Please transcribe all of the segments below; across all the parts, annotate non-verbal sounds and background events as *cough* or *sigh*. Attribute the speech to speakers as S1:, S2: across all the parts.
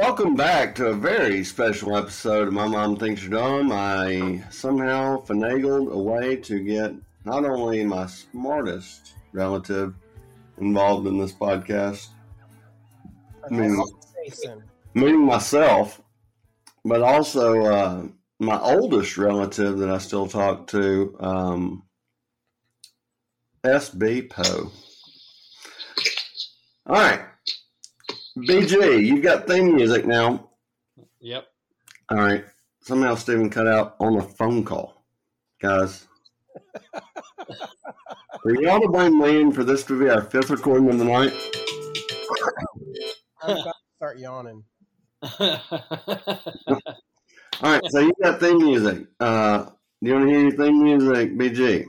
S1: Welcome back to a very special episode of My Mom Thinks You're Dumb. I somehow finagled a way to get not only my smartest relative involved in this podcast, meaning, meaning myself, but also uh, my oldest relative that I still talk to, um, SB Poe. All right. BG, you've got theme music now.
S2: Yep.
S1: All right. Somehow Steven cut out on a phone call. Guys. *laughs* Are y'all to blame Lane for this to be our fifth recording of the night?
S3: I'm about to start yawning. *laughs*
S1: All right, so you got theme music. Uh, do you want to hear your theme music, BG?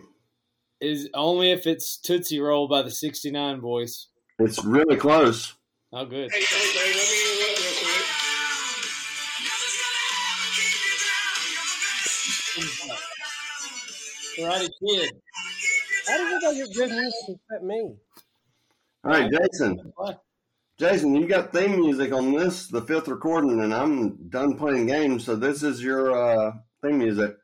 S2: Is only if it's Tootsie Roll by the 69 Boyz.
S1: It's really close.
S2: Oh, good.
S4: Hey, hey, hey, let me interrupt real quick.
S2: Karate Kid.
S3: How did everybody get good music except me?
S1: All right, Jason.
S2: What?
S1: Jason, you got theme music on this, the fifth recording, and I'm done playing games, so this is your uh, theme music.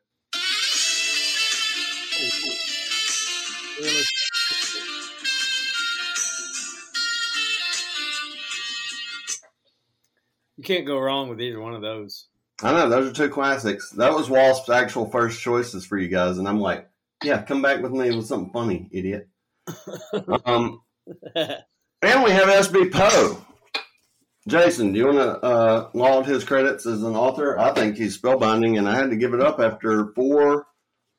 S2: Can't go wrong with either one of those.
S1: I know those are two classics. That was Wasp's actual first choices for you guys, and I'm like, yeah, come back with me with something funny, idiot. *laughs* um, and we have SB Poe. Jason, do you want to uh, laud his credits as an author? I think he's spellbinding, and I had to give it up after four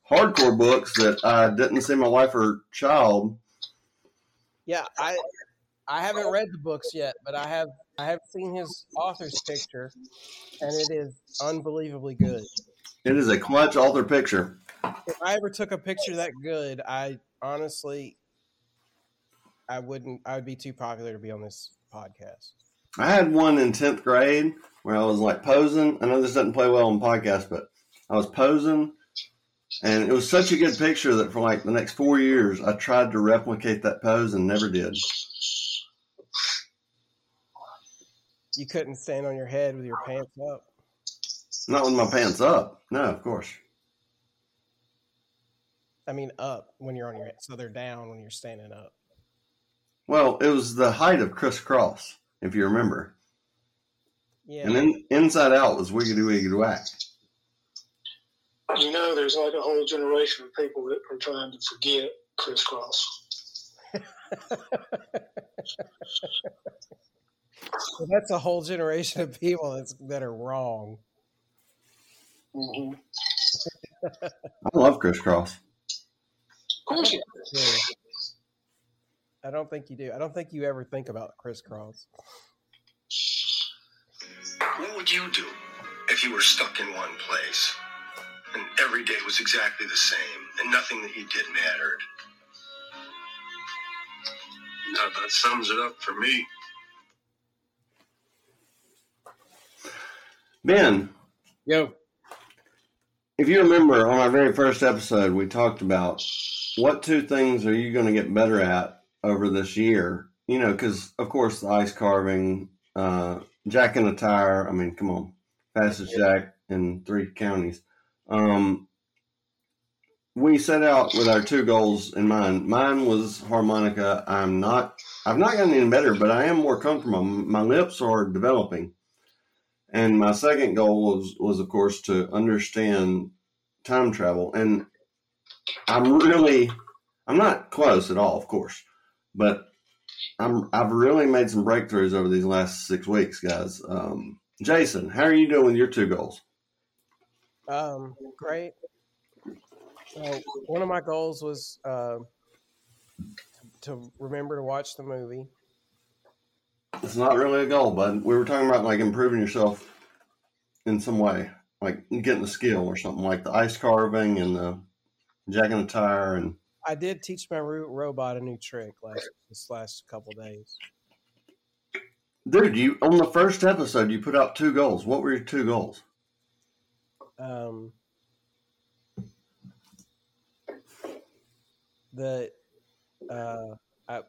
S1: hardcore books that I didn't see my wife or child.
S3: Yeah, I I haven't read the books yet, but I have I have seen his author's picture, and it is unbelievably good.
S1: It is a clutch author picture.
S3: If I ever took a picture that good, I honestly I wouldn't I would be too popular to be on this podcast.
S1: I had one in 10th grade where I was like posing. I know this doesn't play well on podcasts, but I was posing and it was such a good picture that for like the next four years, I tried to replicate that pose and never did.
S3: You couldn't stand on your head with your pants up.
S1: Not with my pants up. No, of course.
S3: I mean up when you're on your head, so they're down when you're standing up.
S1: Well, it was the height of Kris Kross, if you remember.
S3: Yeah.
S1: And then inside out was wiggity wiggity whack.
S4: You know, there's like a whole generation of people that are trying to forget Kris Kross. *laughs*
S3: Well, that's a whole generation of people that's, that are wrong.
S4: Mm-hmm.
S1: I love Kris Kross.
S4: Of course, you do.
S3: I don't think you do. I don't think you ever think about Kris Kross.
S5: What would you do if you were stuck in one place and every day was exactly the same and nothing that you did mattered? Now that sums it up for me.
S1: Ben,
S2: Yo.
S1: if you remember on our very first episode, we talked about what two things are you going to get better at over this year? You know, because of course the ice carving, uh, Jack in a tire. I mean, come on, fastest Jack in three counties. Um, we set out with our two goals in mind. Mine was harmonica. I'm not. I've not gotten any better, but I am more comfortable. My lips are developing. And my second goal was, was of course, to understand time travel. And I'm really, I'm not close at all, of course, but I'm, I've really made some breakthroughs over these last six weeks, guys. Um, Jason, how are you doing with your two goals?
S3: Um, great. So one of my goals was uh, to remember to watch the movie.
S1: It's not really a goal, but We were talking about like improving yourself in some way, like getting a skill or something, like the ice carving and the jacking a tire and
S3: I did teach my ro- robot a new trick last this last couple days.
S1: Dude, you on the first episode you put out two goals. What were your two goals?
S3: Um, the uh, uh,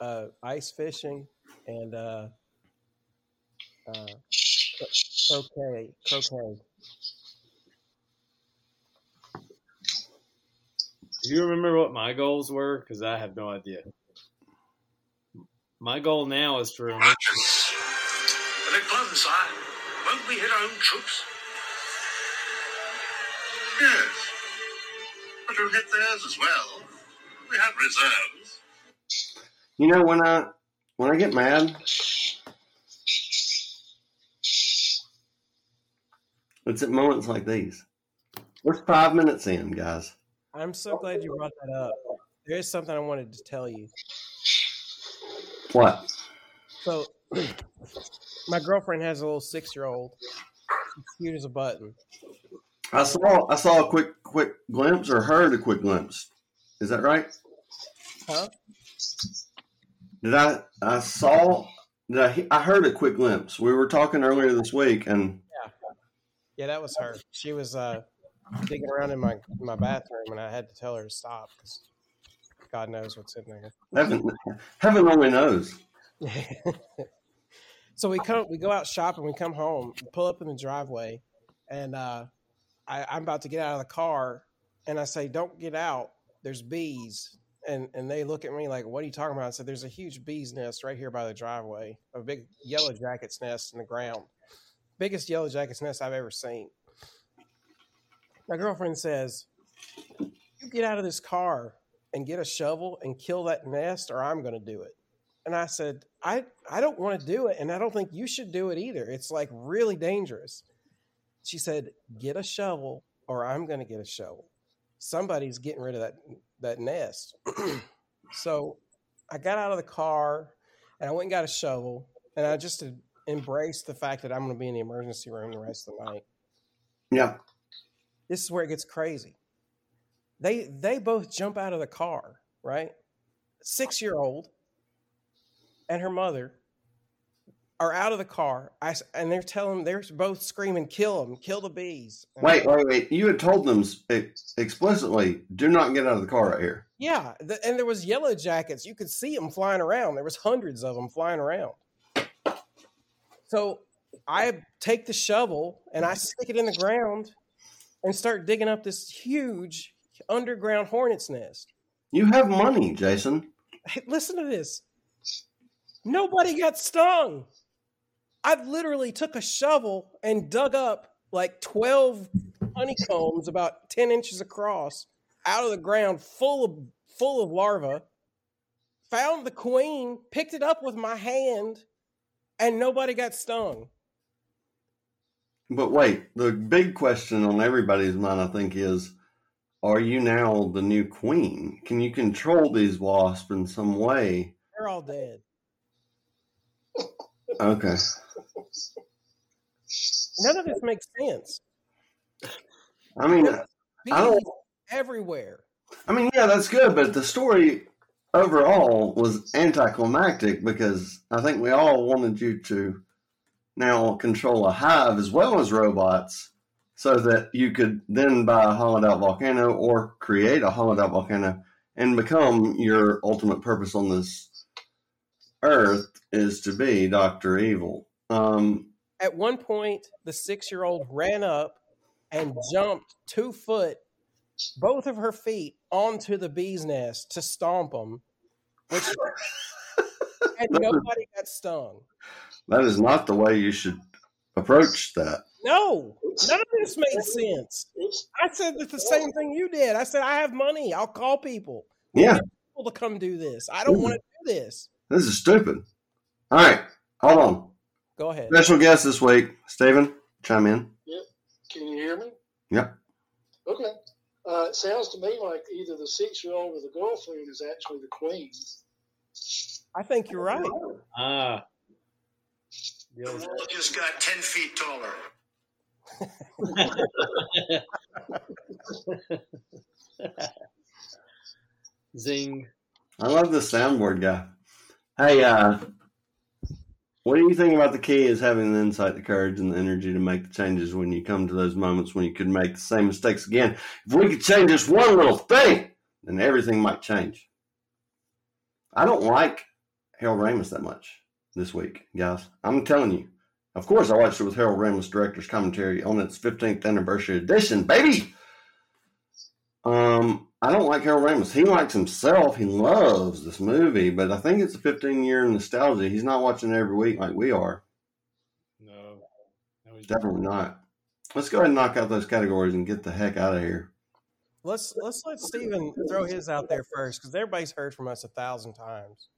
S3: uh, ice fishing and uh, uh, Croquet. Croquet.
S2: Do you remember what my goals were? Because I have no idea. My goal now is to remember.
S5: I beg pardon, sire. Won't we hit our own troops? Yes. But we'll hit theirs as well. We have reserves.
S1: You know when I when I get mad, it's at moments like these. We're five minutes in, guys.
S3: I'm so glad you brought that up. There is something I wanted to tell you.
S1: What?
S3: So, *clears throat* my girlfriend has a little six year old. She's cute as a button.
S1: I saw I saw a quick quick glimpse or heard a quick glimpse. Is that right?
S3: Huh?
S1: Did I I saw did I, I heard a quick glimpse. We were talking earlier this week and
S3: Yeah, yeah, that was her. She was uh, digging around in my in my bathroom, and I had to tell her to stop because God knows what's in there.
S1: heaven heaven only knows. *laughs*
S3: so we come, we go out shopping. We come home, pull up in the driveway, and uh, I, I'm about to get out of the car, and I say, "Don't get out. There's bees." And and they look at me like, "What are you talking about?" I said, "There's a huge bee's nest right here by the driveway, a big yellow jacket's nest in the ground, biggest yellow jacket's nest I've ever seen." My girlfriend says, "You get out of this car and get a shovel and kill that nest, or I'm going to do it." And I said, I, I don't want to do it. And I don't think you should do it either. It's like really dangerous. She said, Get a shovel or I'm going to get a shovel. Somebody's getting rid of that, that nest. *clears throat* so I got out of the car and I went and got a shovel. And I just embraced the fact that I'm going to be in the emergency room the rest of the night.
S1: Yeah.
S3: This is where it gets crazy. They, they both jump out of the car, right? Six year old and her mother are out of the car. I, and they're telling, they're both screaming, "Kill them! Kill the bees!" And
S1: Wait, wait, wait. You had told them explicitly, do not get out of the car right here.
S3: yeah, the, and there was yellow jackets. You could see them flying around. There was hundreds of them flying around. So I take the shovel and I stick it in the ground and start digging up this huge underground hornet's nest.
S1: You have money, Jason.
S3: Hey, listen to this. Nobody got stung. I literally took a shovel and dug up like 12 honeycombs about 10 inches across out of the ground full of full of larvae. Found the queen, picked it up with my hand, and nobody got stung.
S1: But wait, the big question on everybody's mind, I think, is are you now the new queen? Can you control these wasps in some way?
S3: They're all dead.
S1: Okay.
S3: None of this makes sense.
S1: I mean, I don't.
S3: everywhere.
S1: I mean, yeah, that's good, but the story overall was anticlimactic because I think we all wanted you to now control a hive as well as robots so that you could then buy a hollowed out volcano or create a hollowed out volcano and become your ultimate purpose on this earth is to be Dr. Evil. Um,
S3: At one point, the six year old ran up and jumped two foot, both of her feet, onto the bee's nest to stomp them, which *laughs* and nobody got stung.
S1: that is not the way you should approach that.
S3: No, none of this made sense. I said that the same thing you did. I said, I have money. I'll call people.
S1: Yeah,
S3: People to come do this. I don't want to do this.
S1: this is stupid. All right, hold on.
S3: Go ahead.
S1: Special guest this week, Steven, chime in. Yeah.
S4: can you hear me?
S1: Yep.
S4: Okay. Uh, it sounds to me like either the six-year-old or the girlfriend is actually the queen.
S3: I think you're right.
S2: Ah. The old-
S5: You just got 10 feet taller. *laughs*
S2: Zing.
S1: I love the soundboard guy. Hey, uh, what do you think about the key is having the insight, the courage, and the energy to make the changes when you come to those moments when you could make the same mistakes again? If we could change just one little thing, then everything might change. I don't like Harold Ramis that much this week, guys. I'm telling you. Of course, I watched it with Harold Ramis, director's commentary on its 15th anniversary edition, baby. Um, I don't like Harold Ramis. He likes himself. He loves this movie, but I think it's a 15 year nostalgia. He's not watching it every week like we are.
S2: No. no he's
S1: Definitely not. Let's go ahead and knock out those categories and get the heck out of here.
S3: Let's let's let Steven throw his out there first because everybody's heard from us a thousand times.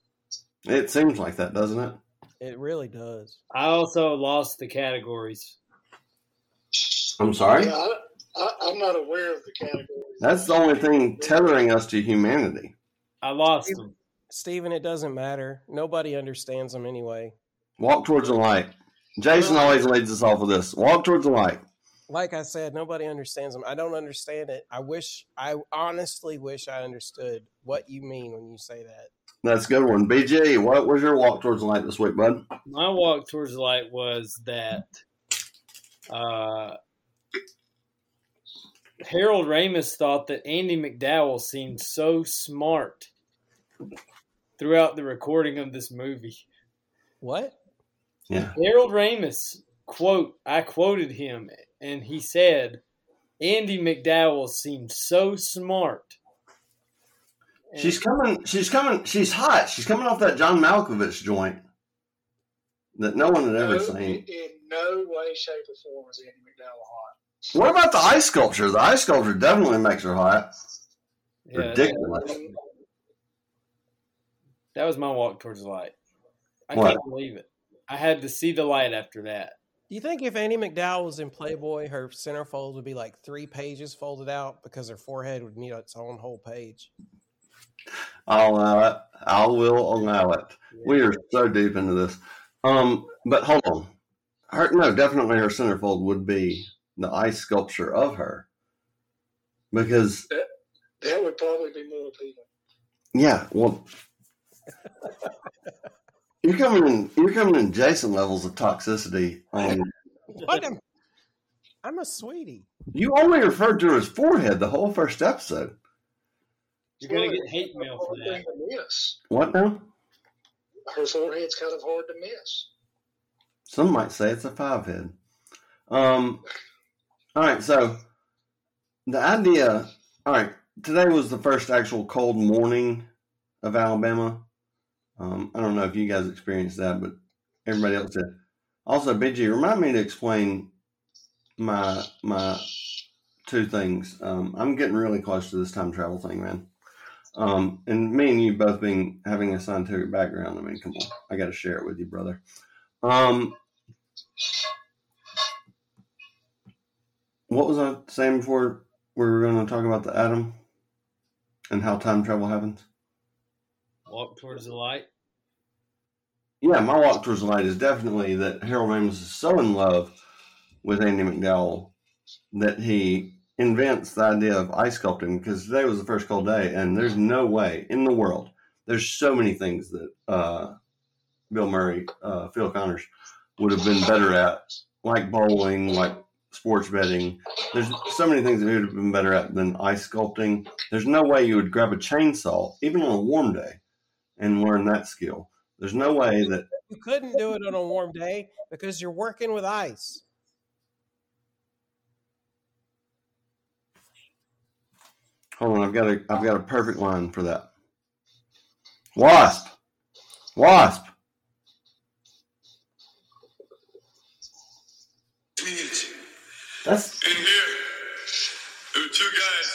S1: It seems like that, doesn't it?
S3: It really does.
S2: I also lost the categories.
S1: I'm sorry.
S4: Yeah, I, I, I'm not aware of the categories.
S1: That's the only thing tethering us to humanity.
S2: I lost them.
S3: Steven, it doesn't matter. Nobody understands them anyway.
S1: Walk towards the light. Jason always leads us off with this. Walk towards the light.
S3: Like I said, nobody understands them. I don't understand it. I wish, I honestly wish I understood what you mean when you say that.
S1: That's a good one. BG, what was your walk towards the light this week, bud?
S2: My walk towards the light was that uh, Harold Ramis thought that Andie MacDowell seemed so smart throughout the recording of this movie.
S3: What?
S1: Yeah.
S2: Harold Ramis quote I quoted him and he said Andie MacDowell seemed so smart. And-
S1: She's coming. She's coming. She's hot. She's coming off that John Malkovich joint that no one had ever
S4: No,
S1: seen.
S4: in no way, shape, or form is Andie MacDowell hot.
S1: What about the ice sculpture? The ice sculpture definitely makes her hot.
S2: yeah, that,
S1: Ridiculous.
S2: that was my walk towards the light. I
S1: What?
S2: can't believe it. I had to see the light after that.
S3: Do you think if Annie McDowell was in Playboy, her centerfold would be like three pages folded out because her forehead would need its own whole page?
S1: I'll allow it. I will allow it. We are so deep into this. Um, but hold on. Her no, definitely her centerfold would be the ice sculpture of her. Because
S4: That would probably be more appealing.
S1: yeah, well you're coming in you're coming in Jason levels of toxicity. Um,
S3: What? am- I'm a sweetie.
S1: you only referred to her as forehead the whole first episode.
S2: You're gonna get hate mail for
S4: Hard
S2: that.
S4: thing to miss.
S1: What now?
S4: Her forehead's kind of hard to miss.
S1: Some might say it's a five head. Um, all right, so the idea. All right, today was the first actual cold morning of Alabama. Um, I don't know if you guys experienced that, but everybody else did. Also, BG, remind me to explain my my two things. Um, I'm getting really close to this time travel thing, man. Um, and me and you both being having a scientific background. I mean, come on, I got to share it with you, brother. Um, what was I saying before we were going to talk about the atom and how time travel happens?
S2: Walk towards the light.
S1: Yeah, my walk towards the light is definitely that Harold Ramis is so in love with Andie MacDowell that he invents the idea of ice sculpting because today was the first cold day, and there's no way in the world. There's so many things that uh, Bill Murray, uh, Phil Connors would have been better at, like bowling, like sports betting. There's so many things that he would have been better at than ice sculpting. There's no way you would grab a chainsaw, even on a warm day, and learn that skill. There's no way that
S3: You couldn't do it on a warm day because you're working with ice.
S1: Hold on, I've got a I've got a perfect line for that. Wasp. Wasp. That's
S5: In here, there were two guys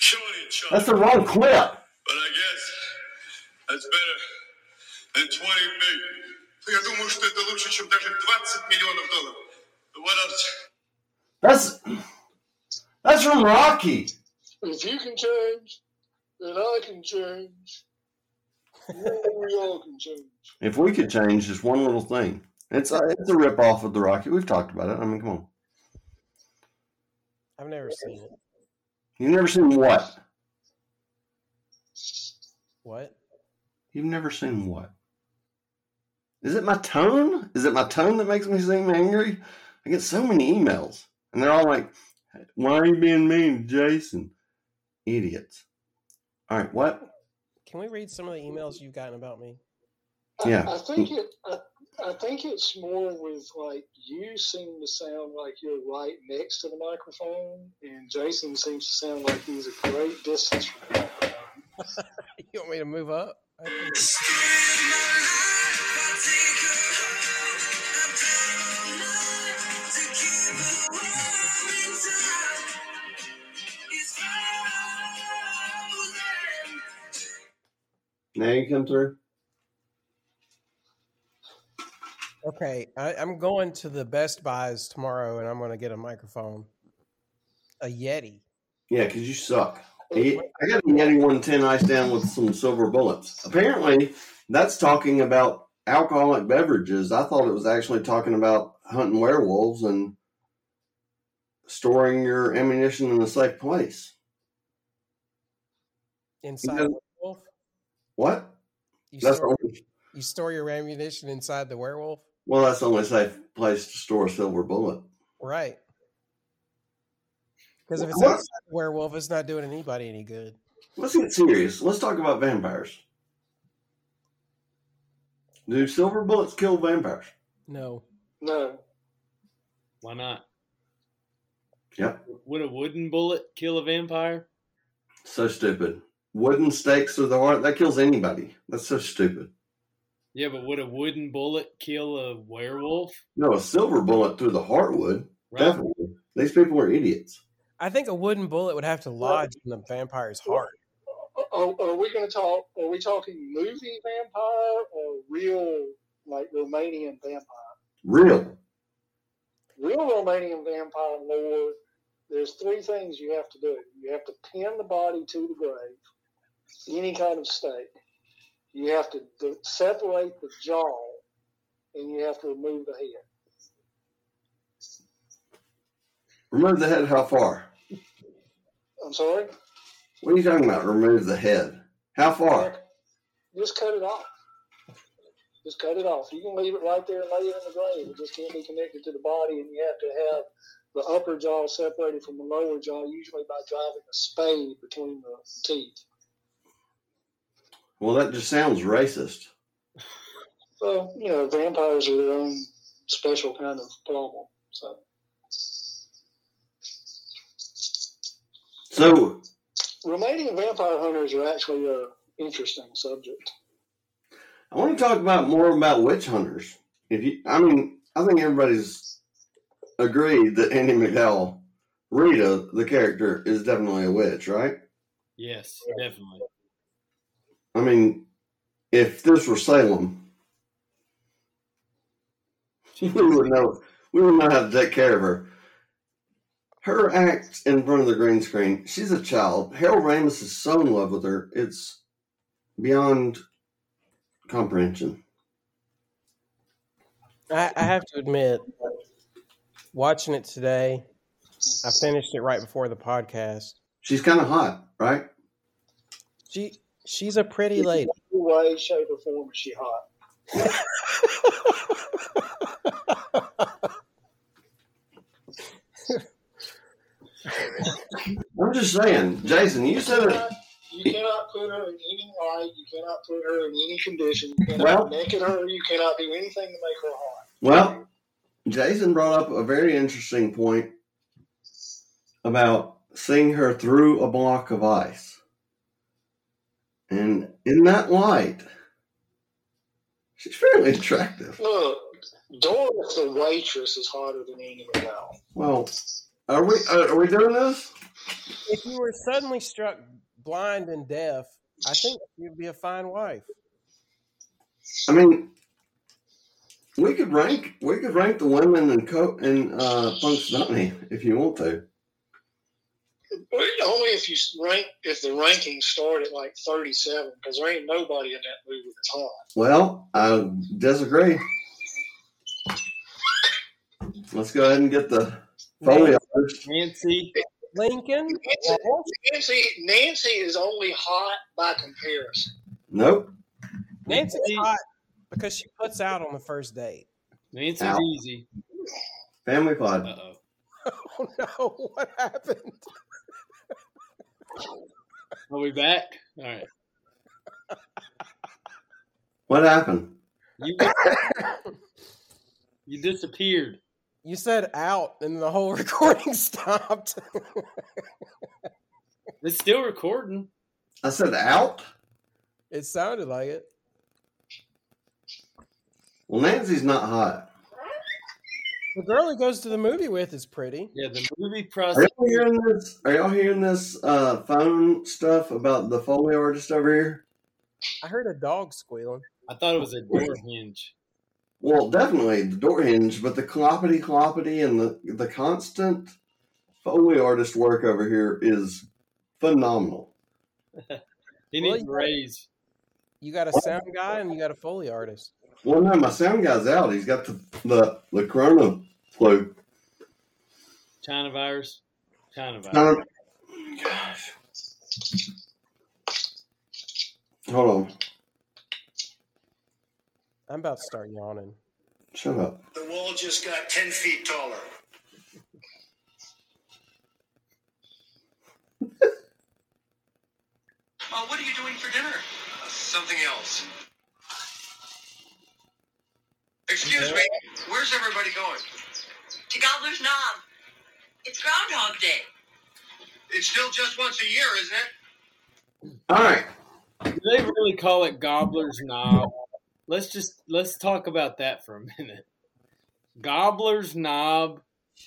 S5: killing each other.
S1: that's the wrong clip.
S5: But I guess that's better than 20 million. Я думаю, что это лучше, чем даже 20 миллионов долларов. What else?
S1: That's that's from Rocky.
S4: If you can change, then I can change. we *laughs* all can change.
S1: If we could change just one little thing, it's a, it's a rip off of the Rocky. We've talked about it. I mean, come on.
S3: I've never seen it.
S1: You've never seen what?
S3: What?
S1: You've never seen what? Is it my tone? Is it my tone that makes me seem angry? I get so many emails, and they're all like, "Why are you being mean, to Jason?" Idiots. All right, what?
S3: Can we read some of the emails you've gotten about me?
S4: I,
S1: Yeah.
S4: I think it. I, I think it's more with like you seem to sound like you're right next to the microphone, and Jason seems to sound like he's a great distance from the microphone. *laughs*
S3: You want me to move up?
S1: Now you come through.
S3: Okay, I, I'm going to the Best Buys tomorrow, and I'm going to get a microphone, a Yeti.
S1: Yeah, because you suck. I got a Yeti 110 ice down with some silver bullets. Apparently, that's talking about alcoholic beverages. I thought it was actually talking about hunting werewolves and storing your ammunition in a safe place.
S3: Inside the werewolf,
S1: What?
S3: you
S1: That's
S3: store,
S1: only,
S3: you store your ammunition inside the werewolf,
S1: well, that's the only safe place to store a silver bullet.
S3: right? Because if it's
S1: What?
S3: outside the werewolf, it's not doing anybody any good.
S1: Let's get serious. Let's talk about vampires. Do silver bullets kill vampires?
S3: No,
S4: No,
S2: Why not?
S1: Yep.
S2: Would a wooden bullet kill a vampire?
S1: So stupid. Wooden stakes through the heart, that kills anybody. That's so stupid.
S2: Yeah, but would a wooden bullet kill a werewolf?
S1: No, a silver bullet through the heart would.
S2: Right?
S1: Definitely. These people are idiots.
S3: I think a wooden bullet would have to lodge in the vampire's heart.
S4: are, are we going to talk? Are we talking movie vampire or real, like Romanian vampire?
S1: Real.
S4: Real Romanian vampire lore. There's three things you have to do. You have to pin the body to the grave, any kind of stake. You have to separate the jaw, and you have to remove the head.
S1: Remove the head how far?
S4: I'm sorry.
S1: What are you talking about? Remove the head. How far?
S4: Just cut it off. Just cut it off. You can leave it right there and lay it in the grave. It just can't be connected to the body, and you have to have the upper jaw separated from the lower jaw, usually by driving a spade between the teeth.
S1: Well, that just sounds racist.
S4: So, you know, vampires are their own special kind of problem. So,
S1: So,
S4: Romanian vampire hunters are actually an interesting subject.
S1: I want to talk about more about witch hunters. If you, I mean, I think everybody's agreed that Andie MacDowell, Rita, the character, is definitely a witch, right?
S2: Yes, definitely.
S1: I mean, if this were Salem, *laughs* we would know. We would know how to take care of her. Her act in front of the green screen. She's a child. Harold Ramis is so in love with her. It's beyond comprehension.
S3: I, I have to admit, watching it today, I finished it right before the podcast.
S1: She's kind of hot, right?
S3: She she's a pretty lady.
S4: No way, shape, or form is she hot.
S1: I'm just saying, Jason. You said it.
S4: You cannot put her in any light. You cannot put her in any condition. You cannot
S1: Well-
S4: naked her. You cannot do anything to make her hot.
S1: Well, Jason brought up a very interesting point about seeing her through a block of ice. And in that light, she's fairly attractive.
S4: Look, Doris the waitress is hotter than Andie MacDowell.
S1: Well, are we uh, are we doing this?
S3: If you were suddenly struck blind and deaf, I think you'd be a fine wife.
S1: I mean, we could rank we could rank the women in Co in uh, Punxsutawney if you want to.
S4: Only if you rank if the rankings start at like thirty-seven, because there ain't nobody in that movie that's hot.
S1: Well, I disagree. Let's go ahead and get the folio first.
S2: Nancy,
S3: Lincoln,
S4: Nancy, Nancy, Nancy is only hot by comparison.
S1: Nope.
S3: Nancy's hot because she puts out on the first date.
S2: Nancy's
S1: Ow.
S2: easy.
S1: Family pod.
S2: Uh oh. *laughs*
S3: Oh no! What happened?
S2: Are we back? All right.
S1: What happened?
S2: You you disappeared.
S3: You said out, and the whole *laughs* recording stopped.
S2: It's still recording.
S1: I said out.
S3: it sounded like it.
S1: Well, Nancy's not hot.
S3: The girl he goes to the movie with is pretty.
S2: Yeah, the movie
S1: Are
S2: process.
S1: y'all hearing this? Are y'all hearing this uh, phone stuff about the Foley artist over here?
S3: I heard a dog squealing.
S2: I thought it was a door hinge.
S1: Well, definitely the door hinge, but the cloppity cloppity and the the constant Foley artist work over here is phenomenal. *laughs*
S2: He
S3: Well,
S2: needs
S3: you-
S2: a raise.
S3: You got a sound guy and you got a foley artist.
S1: Well, no, my sound guy's out. He's got the the, the Corona flu.
S2: China virus. China virus.
S1: Um, gosh. Hold on.
S3: I'm about to start yawning.
S1: Shut up.
S5: The wall just got 10 feet taller. *laughs* Oh, what are you doing for dinner? something else. Excuse me, where's everybody going?
S6: to Gobbler's Knob. It's Groundhog Day.
S5: It's still just once a year, isn't it?
S1: All right.
S2: Do they really call it Gobbler's Knob? Let's just let's talk about that for a minute. Gobbler's Knob.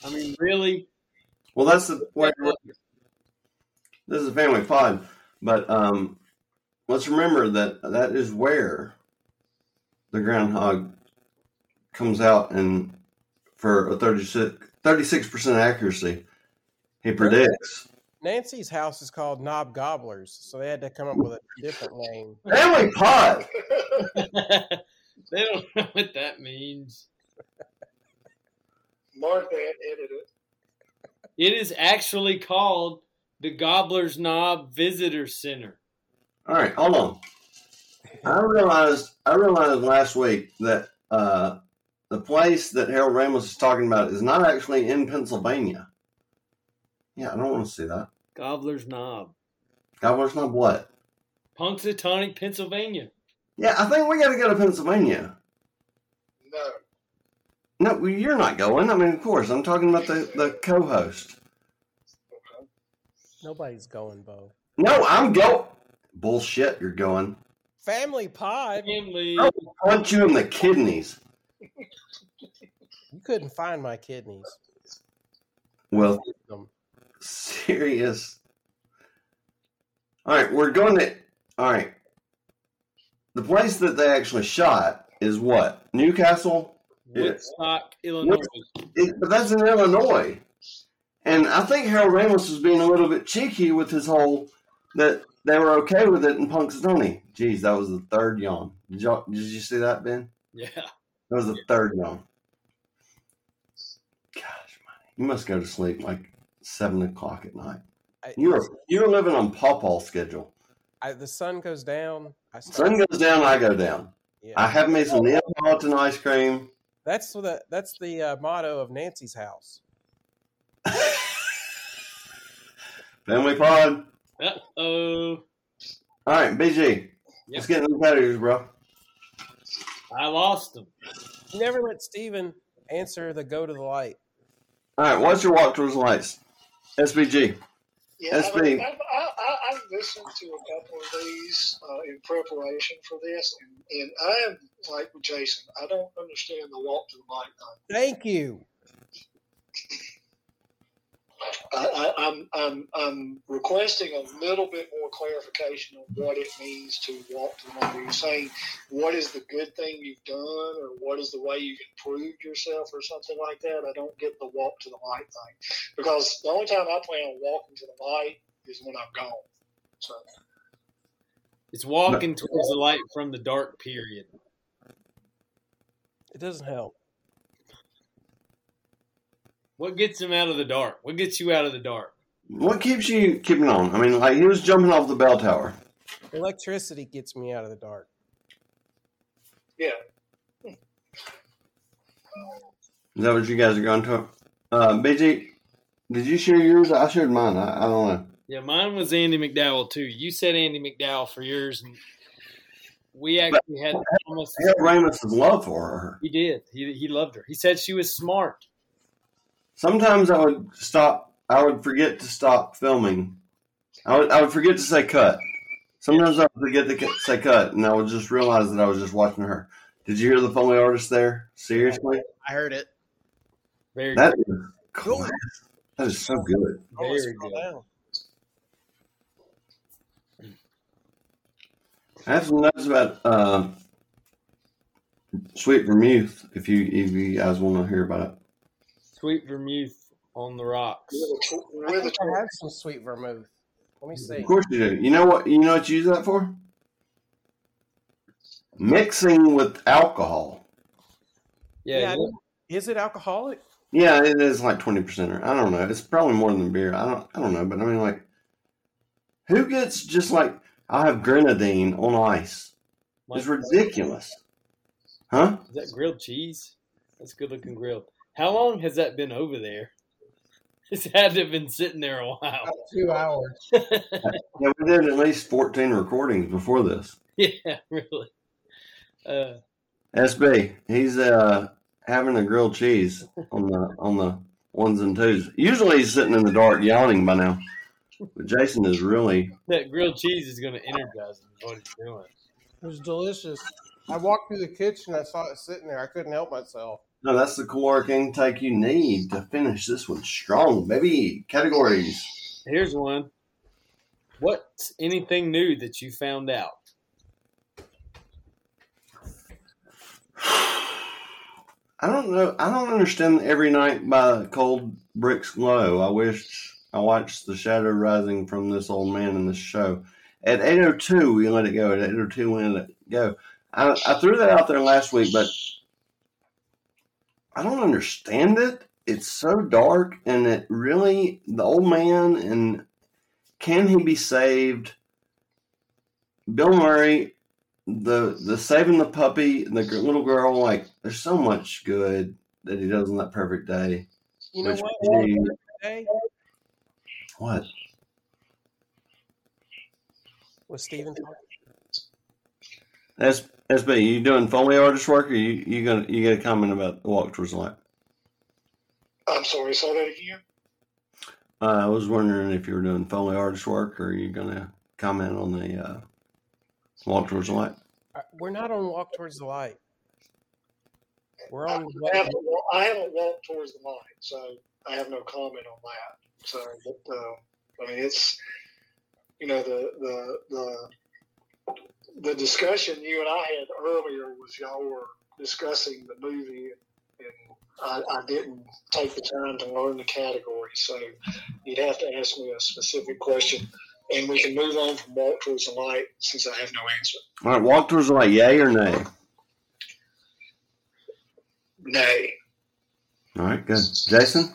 S2: I mean, really?
S1: Well, that's the wait, wait. This is a family pod, but um, let's remember that that is where the groundhog comes out, and for a 36 percent accuracy, he predicts.
S3: Nancy's house is called Knob Gobblers, so they had to come up with a different name. *laughs*
S1: Family pod. *laughs*
S2: they don't know what that means.
S4: Martha edited it.
S2: It is actually called the Gobbler's Knob Visitor Center.
S1: All right, hold on. I realized I realized last week that uh, the place that Harold Ramis is talking about is not actually in Pennsylvania. Yeah, I don't want to see that.
S2: Gobbler's Knob.
S1: Gobbler's not what?
S2: Punxsutawney, Pennsylvania.
S1: Yeah, I think we got to go to Pennsylvania.
S4: No.
S1: No, well, you're not going. I mean, of course, I'm talking about the, the co-host.
S3: Nobody's going, Bo.
S1: No, I'm go. Bullshit, you're going.
S3: Family pie.
S2: Family.
S1: I'll punch you in the kidneys.
S3: You couldn't find my kidneys.
S1: Well, serious. All right, we're going to. All right. The place that they actually shot is what? Newcastle?
S2: Woodstock, Illinois.
S1: It, but that's in Illinois. And I think Harold Ramis was being a little bit cheeky with his whole that they were okay with it in Punxsutawney. Jeez, that was the third yawn. Did, y'all, did you see that, Ben?
S2: Yeah.
S1: That was the third yawn. Gosh, man, you must go to sleep like seven o'clock at night.
S3: I,
S1: You're you're living on pawpaw schedule.
S3: I, the sun goes down. I start,
S1: Sun goes down, I go down.
S3: yeah.
S1: I have me some Neapolitan ice cream.
S3: that's the that's the uh, motto of Nancy's house. *laughs*
S1: Family pod.
S2: Uh oh.
S1: All right, BG. Let's get into the competitors, bro.
S2: I lost them.
S3: You never let Steven answer the go to the light.
S1: All right, what's your walk towards the lights? SBG.
S4: Yeah, I,
S1: SB.
S4: mean, I've, I, I, I've listened to a couple of these uh, in preparation for this, and, and I am like with Jason. I don't understand the walk to the light thing.
S3: Thank you.
S4: I, I, I'm, I'm, I'm requesting a little bit more clarification on what it means to walk to the light. Are you saying what is the good thing you've done, or what is the way you've improved yourself, or something like that? I don't get the walk to the light thing because the only time I plan on walking to the light is when I'm gone. So
S2: It's walking towards the light from the dark period.
S3: It doesn't help.
S2: What gets him out of the dark? What gets you out of the dark?
S1: What keeps you keeping on? I mean, like he was jumping off the bell tower.
S3: Electricity gets me out of the dark.
S4: yeah,
S1: Is that what you guys are going to? Uh, BG, did you share yours? I shared mine. I, I don't know.
S2: Yeah, mine was Andie MacDowell too. You said Andie MacDowell for yours, and we actually had almost.
S1: Harold Ramis' love for her.
S2: He did. He he loved her. He said she was smart.
S1: Sometimes I would stop. I would forget to stop filming. I would, I would forget to say cut. Sometimes I would forget to say cut, and I would just realize that I was just watching her. Did you hear the Foley artist there? Seriously,
S3: I heard it.
S2: Very
S1: that
S2: good.
S1: is class. That is so good.
S3: I almost
S2: Very good.
S1: I have some notes about uh, Sweet Vermouth. If you if you guys want to hear about it.
S2: Sweet vermouth on the rocks.
S4: With a, tw-
S3: I think I have some sweet vermouth. Let me see.
S1: Of course you do. You know what? You know what you use that for? Mixing with alcohol.
S2: Yeah,
S3: Yeah, I
S2: yeah.
S3: Is it alcoholic?
S1: Yeah, it is like twenty percent. Or I don't know. It's probably more than beer. I don't. I don't know. But I mean, like, who gets just like I have grenadine on ice? It's ridiculous, huh?
S2: Is that grilled cheese? That's good looking grilled. How long has that been over there? It's had to have been sitting there a while.
S3: About two hours. *laughs*
S1: Yeah, we did at least fourteen recordings before this.
S2: yeah, *laughs* really. Uh,
S1: SB, he's uh having a grilled cheese on the on the ones and twos. Usually he's sitting in the dark yawning by now, but Jason is really
S2: that grilled cheese is going to energize him. is What he's doing.
S3: It was delicious. I walked through the kitchen. I saw it sitting there. I couldn't help myself.
S1: No. That's the caloric intake you need to finish this one strong, baby. Categories.
S2: Here's one. What's anything new that you found out? *sighs*
S1: I don't know. I don't understand every night by cold bricks glow. I wish I watched the shadow rising from this old man in this show. At 802, we let it go. At 802, we let it go. I, I threw that out there last week, but I don't understand it. It's so dark, and it really, the old man, and can he be saved? Bill Murray, the the saving the puppy, the little girl, like there's so much good that he does on that perfect day.
S3: You know what?
S1: he- What?
S3: was Stephen talking.
S1: S, SB, you doing Foley artist work, or you you gonna you get a comment about the walk towards the light?
S4: I'm sorry, say that again.
S1: Uh, I was wondering if you were doing Foley artist work, or are you gonna comment on the uh, walk towards the light?
S3: Uh, We're not on Walk Towards the Light. We're
S4: I
S3: on.
S4: haven't, wa- I haven't walked towards the light, so I have no comment on that. So, but, uh, I mean, it's you know the the the the discussion you and I had earlier was y'all were discussing the movie, and I, I didn't take the time to learn the category. So, you'd have to ask me a specific question, and we can move on from walk towards the light since I have no answer.
S1: All right, walk towards the light, yay or nay?
S4: Nay.
S1: All right, good. Jason?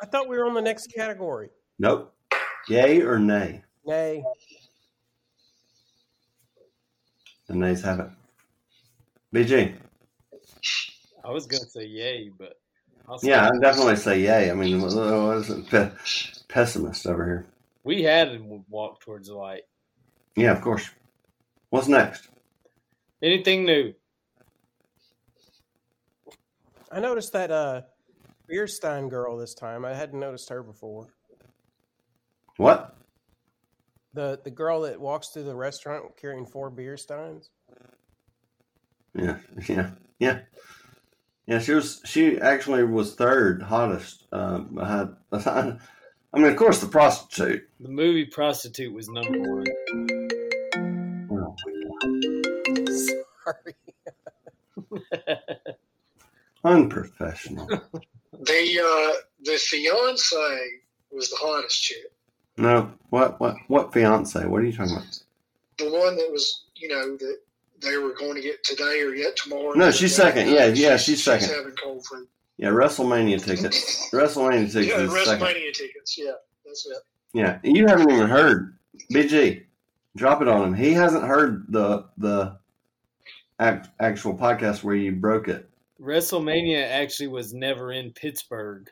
S3: I thought we were on the next category.
S1: Nope. Yay or nay?
S3: Nay.
S1: The nays have it. BG?
S2: I was going to say yay, but I'll
S1: Yeah,
S2: say-
S1: I definitely say yay. I mean, what is it? Pe- pessimist over here.
S2: we had him walk towards the light.
S1: Yeah, of course. What's next?
S2: Anything new?
S3: I noticed that uh, Beerstein girl this time. I hadn't noticed her before.
S1: What?
S3: The the girl that walks through the restaurant carrying four beer steins.
S1: Yeah, yeah, yeah. Yeah, she was. She actually was third hottest. Uh, behind, *laughs* behind. I mean, of course, the prostitute.
S2: The movie Prostitute was number one.
S1: Well,
S3: Sorry. *laughs*
S1: unprofessional. *laughs*
S4: The uh, the fiance was the hottest chick.
S1: No, what, what, what fiance? What are you talking about?
S4: The one that was, you know, that they were going to get today or yet tomorrow.
S1: No, she's second. Yeah, yeah, she's second.
S4: She's having cold food.
S1: Yeah, WrestleMania tickets. *laughs* WrestleMania tickets
S4: Yeah,
S1: is second.
S4: WrestleMania tickets. Yeah, that's it.
S1: Yeah, you haven't even heard BG. Drop it on him. He hasn't heard the the act, actual podcast where you broke it.
S2: WrestleMania actually was never in Pittsburgh,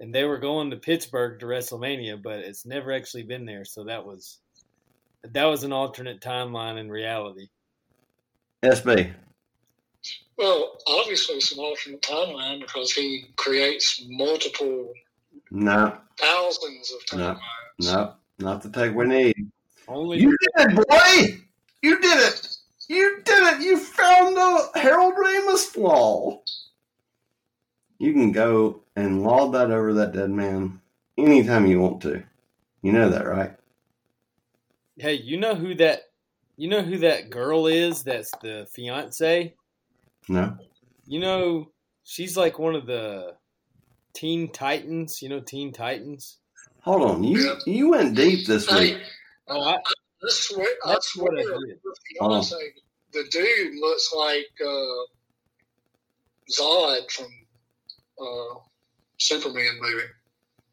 S2: and they were going to Pittsburgh to WrestleMania, but it's never actually been there. So that was That was an alternate timeline in reality.
S1: SB.
S4: Well, obviously, it's an alternate timeline because he creates multiple
S1: No,
S4: thousands of
S1: No.
S4: timelines.
S1: no, not the take we need.
S2: Only
S1: You did it, boy! You did it! You did it! You found the Harold Ramis flaw. You can go and laud that over that dead man anytime you want to. You know that, right?
S2: hey, you know who that you know who that girl is that's the fiance?
S1: No?
S2: You know, she's like one of the Teen Titans, you know Teen Titans?
S1: Hold on. You you went deep this week.
S4: Hey,
S2: Oh, I,
S4: I swear, I swear,
S2: what I
S4: the
S2: did.
S4: fiance, the dude looks like uh, Zod from uh, Superman movie,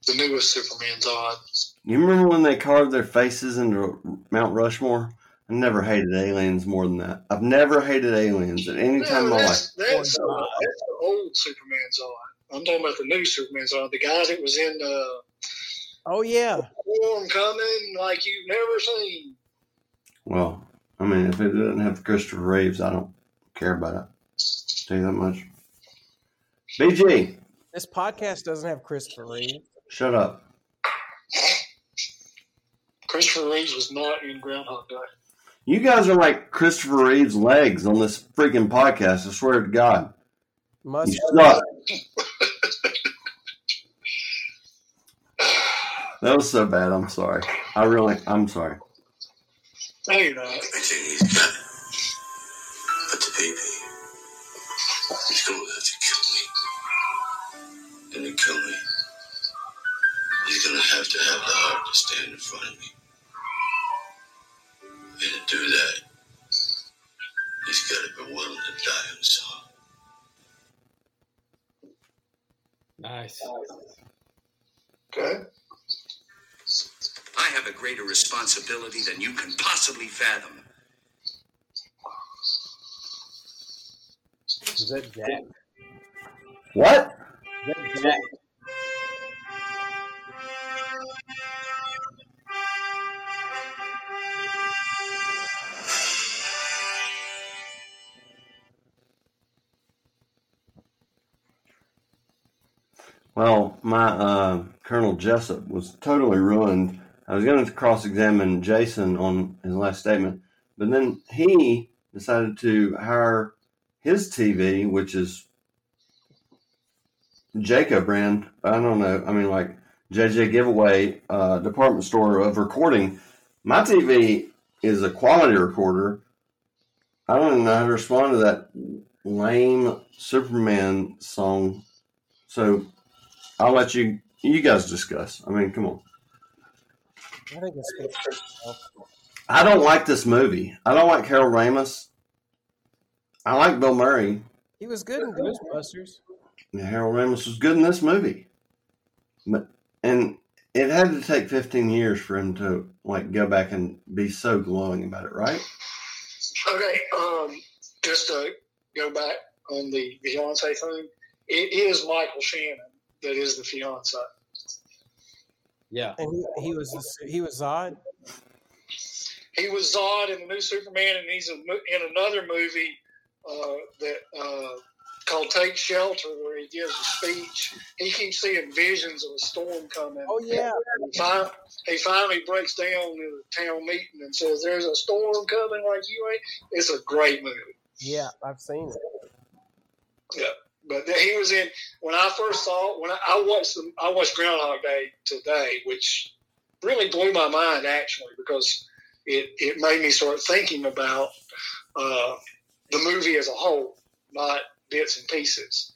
S4: the newest Superman Zod.
S1: You remember when they carved their faces into Mount Rushmore? I never hated aliens more than that. I've never hated aliens at any time in my life.
S4: that's, that's,
S2: Or
S4: uh, that's the old Superman Zod. I'm talking about the new Superman Zod, the guy that was in uh,
S3: Oh yeah,
S4: Warm Coming like you've never seen.
S1: Well, I mean, if it doesn't have Christopher Reeves, I don't care about it. Tell you that much. BG,
S3: this podcast doesn't have Christopher Reeve.
S1: shut up.
S4: Christopher Reeves was not in Groundhog Day.
S1: You guys are like Christopher Reeves' legs on this freaking podcast. I swear to God.
S3: Must
S1: You suck. That was so bad. I'm sorry. I really, I'm sorry.
S4: No, you're not.
S5: Everything he's got. But the baby, he's gonna have to have the heart to stand in front of me. And to do that, he's gotta be willing to die himself.
S2: nice.
S4: Okay.
S7: I have a greater responsibility than you can possibly fathom.
S2: Is that Jack?
S1: What?
S2: Is that Jack?
S1: Well, my uh, Colonel Jessup was totally ruined. I was going to cross examine Jason on his last statement, but then he decided to hire his TV, which is Jacob brand. I don't know. I mean, like JJ Giveaway uh, department store of recording. My TV is a quality recorder. I don't know how to respond to that lame Superman song. So I'll let you you guys discuss. I mean, come on.
S3: I think it speaks for itself.
S1: I don't like this movie. I don't like Harold Ramis. I like Bill Murray.
S3: He was good in Ghostbusters.
S1: And Harold Ramis was good in this movie. But and it had to take 15 years for him to like go back and be so glowing about it, right?
S4: Okay. Um, just to go back on the fiance thing, it is Michael Shannon that is the fiance.
S2: Yeah.
S3: And he, he was the- he was Zod.
S4: He was Zod in the new Superman, and he's a, in another movie uh, that uh, called "Take Shelter," where he gives a speech. He keeps seeing visions of a storm coming.
S3: Oh yeah,
S4: He, fin- he finally breaks down in a town meeting and says, "There's a storm coming like you ain't." It's a great movie.
S3: yeah, I've seen it.
S4: Yeah, but he was in when I first saw when I, I watched the I watched Groundhog Day today, which really blew my mind actually because it it made me start thinking about uh, the movie as a whole, not bits and pieces.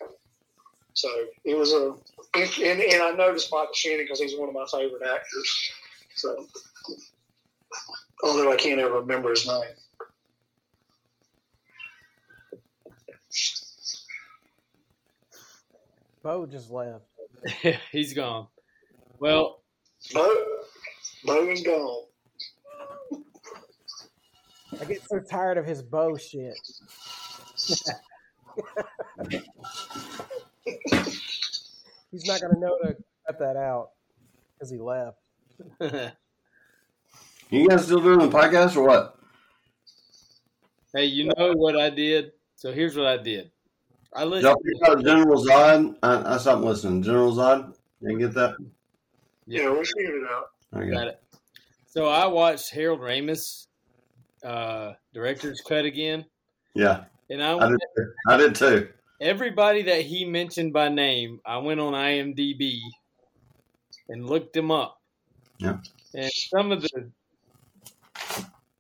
S4: So it was a and, and I noticed Michael Shannon because he's one of my favorite actors. So although I can't ever remember his name.
S3: Bo just left. *laughs*
S2: He's gone. Well,
S4: Bo, Bo is gone.
S3: I get so tired of his Bo shit. *laughs* He's not gonna know to cut that out because he left. *laughs*
S1: You guys still doing the podcast or what?
S2: Hey, you know what I did? So here's what I did. I
S1: Y'all
S2: listened.
S1: pick out General Zod? I, I stopped listening. General Zod? You get that?
S4: Yeah, we figured it out.
S1: Okay.
S2: Got it. So I watched Harold Ramis, uh, director's cut again,
S1: Yeah,
S2: and I
S1: I did. I did too.
S2: everybody that he mentioned by name, I went on IMDb and looked them up.
S1: Yeah.
S2: And some of the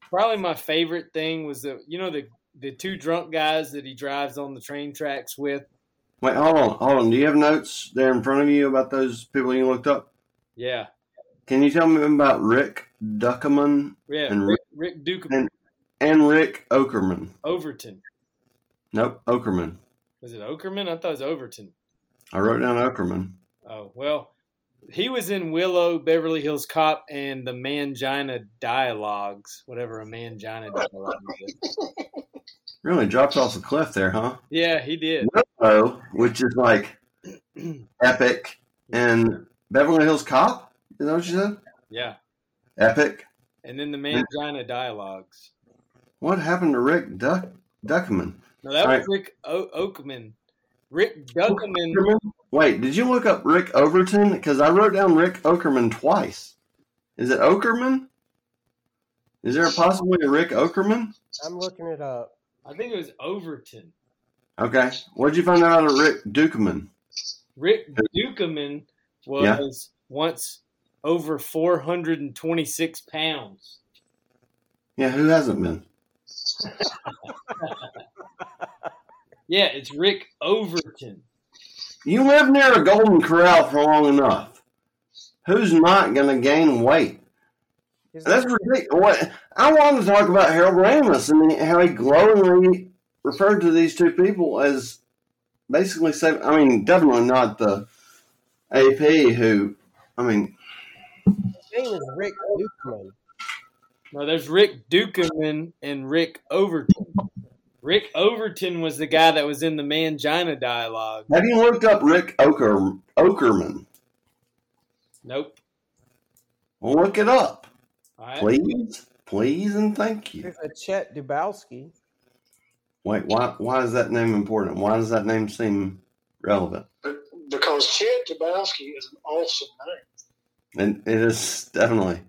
S2: probably my favorite thing was the you know the the two drunk guys that he drives on the train tracks with.
S1: Wait, hold on, hold on. Do you have notes there in front of you about those people you looked up?
S2: Yeah.
S1: Can you tell me about Rick Duckerman
S2: Yeah.
S1: And
S2: Rick, Rick Duke
S1: and- and Rick Okerman?
S2: Overton.
S1: Nope, Okerman.
S2: Was it Okerman? I thought it was Overton.
S1: I wrote down Okerman.
S2: Oh well, he was in Willow, Beverly Hills Cop, and the Mangina Dialogues, whatever a Mangina Dialogue is. *laughs*
S1: Really dropped off the cliff there, huh?
S2: Yeah, he did.
S1: Oh, which is like *clears throat* epic and Beverly Hills Cop. Is that what you said?
S2: Yeah,
S1: Epic.
S2: and then the Mangina Dialogues.
S1: What happened to Rick Duck Duckerman?
S2: No, that was
S1: Right.
S2: Rick o- Oakman. Rick Duckman.
S1: Wait, did you look up Rick Overton? Because I wrote down Rick Okerman twice. Is it Okerman? Is there possibly a Rick Okerman?
S3: I'm looking it up.
S2: I think it was Overton.
S1: Okay. What'd you find out of Rick Dukeman?
S2: Rick Dukeman was
S1: Yeah.
S2: once over 426 pounds.
S1: Yeah, who hasn't been? *laughs*
S2: Yeah, it's Rick Overton.
S1: You live near a Golden Corral for long enough. Who's not going to gain weight? That's
S3: that-
S1: ridiculous. I wanted to talk about Harold Ramis and how he glowingly referred to these two people as basically say, I mean, definitely not the AP who, I mean,
S3: his name is Rick Dukeman.
S2: No, there's Rick Dukeman and Rick Overton. Rick Overton was the guy that was in the Mangina dialogue.
S1: have you looked up Rick Oker, Okerman?
S2: Nope.
S1: Well, look it up,
S2: right.
S1: please, please, and thank you.
S3: A Chet Dubowski.
S1: Wait, why, why is that name important? Why does that name seem relevant?
S4: Because Chet Tabowski is an awesome name.
S1: And it is definitely.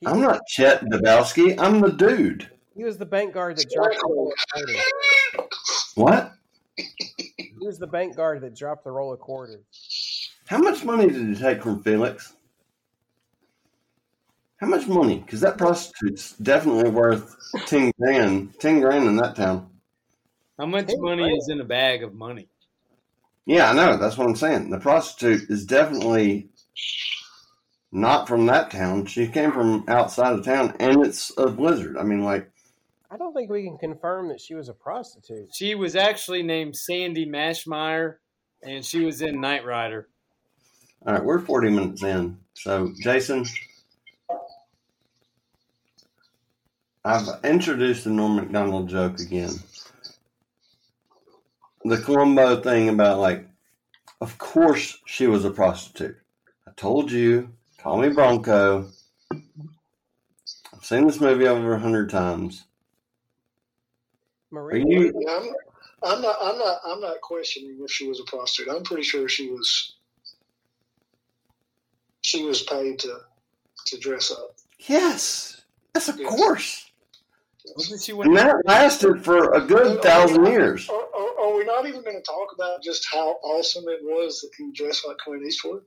S3: He,
S1: I'm not Chet Dabowski. I'm the dude.
S3: he was the bank guard that dropped the roll of quarters. *laughs*
S1: What?
S3: He was the bank guard that dropped the roll of quarters.
S1: How much money did he take from Felix? How much money? Because that prostitute's definitely worth ten grand. Ten grand in that town.
S2: How much
S3: Hey,
S2: money
S3: man.
S2: is in a bag of money?
S1: Yeah, I know. That's what I'm saying. The prostitute is definitely not from that town. She came from outside of town, and it's a blizzard. I mean, like,
S3: I don't think we can confirm that she was a prostitute.
S2: She was actually named Sandy Maschmeyer, and she was in Knight Rider.
S1: all right, we're 40 minutes in. So, Jason, I've introduced the Norm Macdonald joke again. The Columbo thing about, like, of course she was a prostitute. I told you, call me Bronco. I've seen this movie over a hundred times. Are you?
S4: Yeah, I'm, I'm not. I'm not. I'm not questioning if she was a prostitute. I'm pretty sure she was. She was paid to to dress up.
S1: Yes, yes, of
S4: Yes.
S1: course.
S2: Wasn't she
S1: And that lasted for a good oh, oh, thousand oh, years.
S4: Are, are, are we not even going to talk about just how awesome it was that he dressed like Clint Eastwood?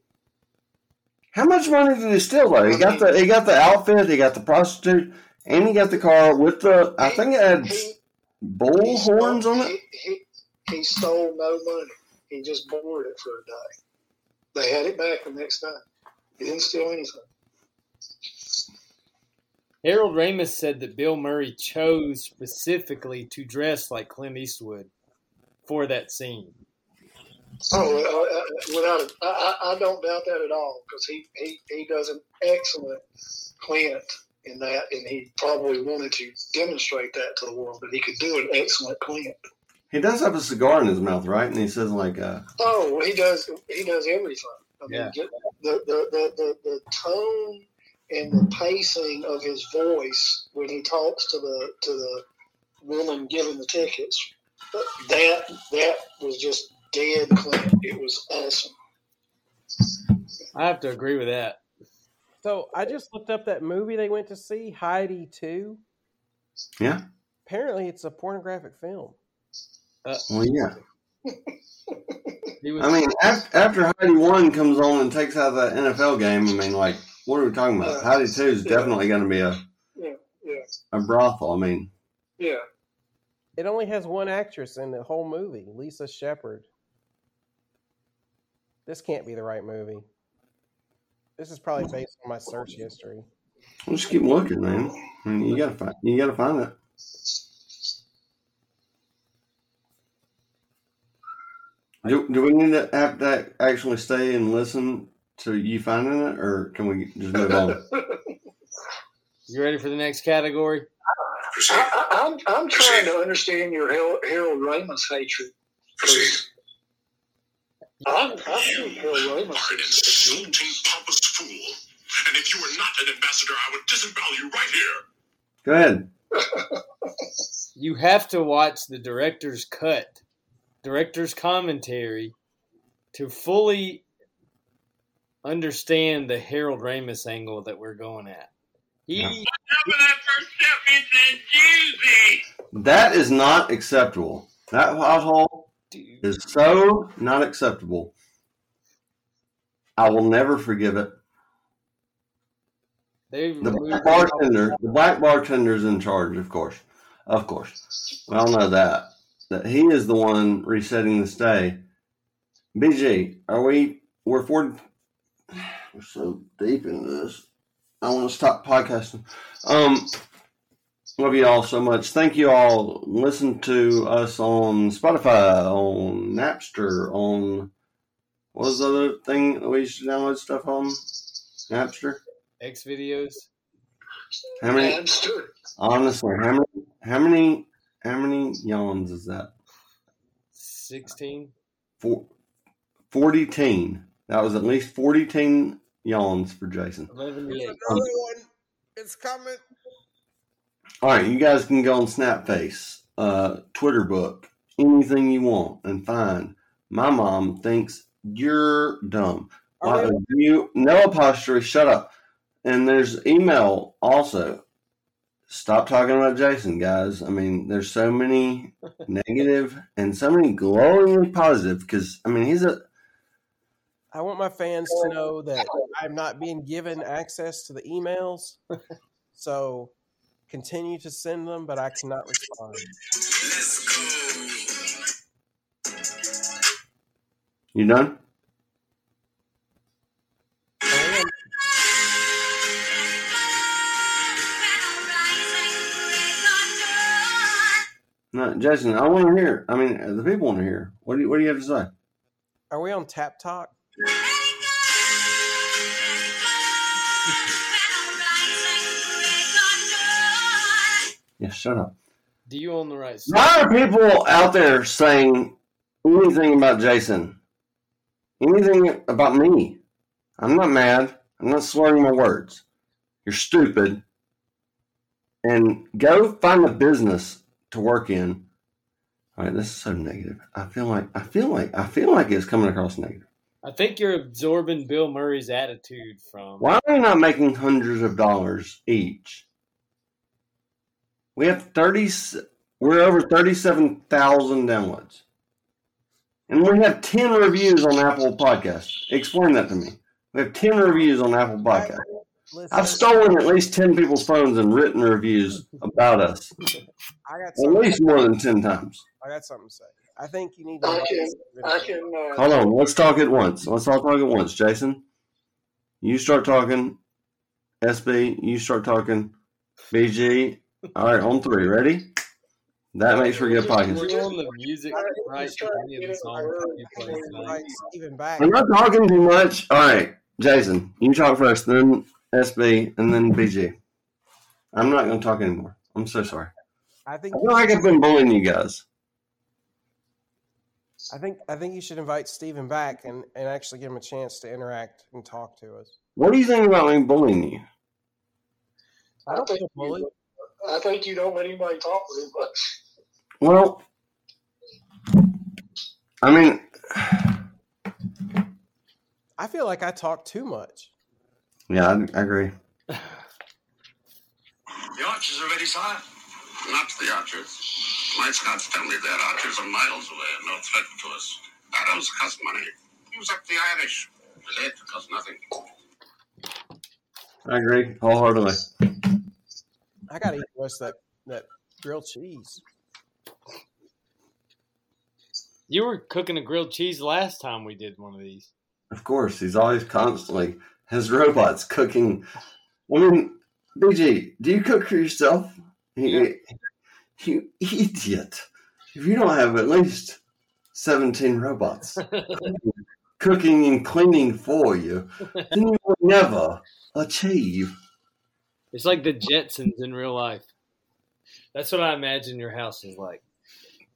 S1: How much money did he steal though? He got the he got the outfit, he got the prostitute, and he got the car with the I think it had
S4: He,
S1: bull
S4: he stole-
S1: horns on it.
S4: He, he, he stole no money. He just borrowed it for a day. They had it back the next day. He didn't steal anything.
S2: Harold Ramis said that Bill Murray chose specifically to dress like Clint Eastwood for that scene.
S4: Oh, uh, uh, without a, I, I I don't doubt that at all because he, he, he does an excellent Clint in that, and he probably wanted to demonstrate that to the world that he could do an excellent Clint.
S1: He does have a cigar in his mouth, right? And he says like, uh,
S4: Oh, he does he does everything. I mean,
S2: Yeah.
S4: the, the, the, the, the tone and the mm-hmm. pacing of his voice when he talks to the to the woman giving the tickets. That that was just dead clean. It was awesome.
S2: I have to agree with that.
S3: So I just looked up that movie they went to see, Heidi Two.
S1: Yeah.
S3: Apparently, it's a pornographic film.
S1: Uh, well, yeah. *laughs* I mean, after, after Heidi one comes on and takes out that NFL game, I mean, like, what are we talking about?
S4: Uh,
S1: Heidi two is
S4: yeah.
S1: definitely going to be a
S4: Yeah, yeah,
S1: a brothel. I mean,
S4: yeah.
S3: It only has one actress in the whole movie, Lisa Shepard. This can't be the right movie. This is probably based on my search history.
S1: we'll just keep looking, man. I mean, you gotta find you gotta find it. Do, do we need to have to actually stay and listen to you finding it, or can we just move on? *laughs*
S2: you ready for the next category?
S4: I, I, I'm I'm trying to understand your Harold, Harold Ramis hatred.
S5: Proceed.
S4: I'm, I think Harold
S5: You
S4: Ramis
S5: are an
S4: is a
S5: insulting,
S4: genius.
S5: pompous fool. And if you were not an ambassador, I would disembowel you right here.
S1: Go ahead. *laughs*
S2: You have to watch the director's cut, director's commentary, to fully understand the Harold Ramis angle that we're going at. He
S1: Yeah.
S7: that first step is juicy.
S1: That is not acceptable. That pothole
S2: dude,
S1: is so not acceptable. I will never forgive it.
S2: they
S1: The black bartender, the black bartender's in charge, of course, of course. We all know that that he is the one resetting the stay. BG, are we? We're forty. We're so deep into this. I want to stop podcasting. Um, love you all so much. Thank you all. Listen to us on Spotify, on Napster, on what was the other thing that we used to download stuff on? Napster.
S2: X videos.
S1: How many?
S4: Hamster.
S1: Honestly, how many? How many? How many yawns is that?
S2: Sixteen.
S1: Four, Forty teen. That was at least forty teen yawns for Jason.
S2: Eleven to eight.
S3: one. It's coming.
S1: All right, you guys can go on Snapface, uh, Twitter book, anything you want, and find. My mom thinks you're dumb. Why
S3: we-
S1: would you no apostrophe? Shut up. And there's email also. Stop talking about Jason, guys. I mean, there's so many *laughs* negative and so many glowingly positive because I mean he's a
S3: I want my fans to know that I'm not being given access to the emails. So continue to send them, but I cannot respond.
S1: You done? No, Jason. I want to hear. I mean, the people want to hear. What do you What do you have to say?
S3: Are we on Tap Talk?
S1: Yeah, shut up.
S2: Do you own the rights?
S1: Why are people out there saying anything about Jason? Anything about me? I'm not mad. I'm not slurring my words. You're stupid. And go find a business to work in. All right, this is so negative. I feel like I feel like I feel like it's coming across negative.
S2: I think you're absorbing Bill Murray's attitude from.
S1: Why are we not making hundreds of dollars each? We have thirty. We're over thirty-seven thousand downloads, and we have ten reviews on Apple Podcasts. Explain that to me. We have ten reviews on Apple Podcasts.
S3: Listen,
S1: I've stolen at least ten people's phones and written reviews about us,
S3: I got
S1: at least more than ten times.
S3: I got something to say. I think you need to.
S4: I can, I can. Uh,
S1: Hold on, let's talk at once. Let's all talk at once. Jason, you start talking. SB, you start talking. BG. All right, on three. Ready? That makes for good
S2: Do
S1: podcast.
S2: you own the music
S4: I-
S2: rights to any of the songs that you play tonight?
S3: Right, Stephen back.
S1: I'm not talking too much. All right, Jason, you talk first, then SB, and then BG. I'm not going to talk anymore. I'm so sorry.
S3: I think
S1: I feel like I've been bullying you guys.
S3: I think I think you should invite Stephen back and, and actually give him a chance to interact and talk to us.
S1: What do you think about me bullying you?
S3: I don't
S4: think
S3: feel bullied.
S4: you, I think you don't let anybody talk very much.
S1: Well, I mean,
S3: I feel like I talk too much.
S1: yeah, I, I agree.
S7: The archers are ready, sire. Not the archers. My scouts tell me their archers are miles away and no threat to us. Arrows cost money. Use up the Irish. The lead costs nothing.
S1: I agree wholeheartedly.
S3: I gotta eat the rest that, that grilled cheese.
S2: You were cooking a grilled cheese last time we did one of these.
S1: Of course, he's always constantly his robots cooking. I mean, BG, do you cook for yourself? You, you idiot! If you don't have at least seventeen robots *laughs* cooking and cleaning for you, then you will never achieve.
S2: It's like the Jetsons in real life. That's what I imagine your house is like. *laughs*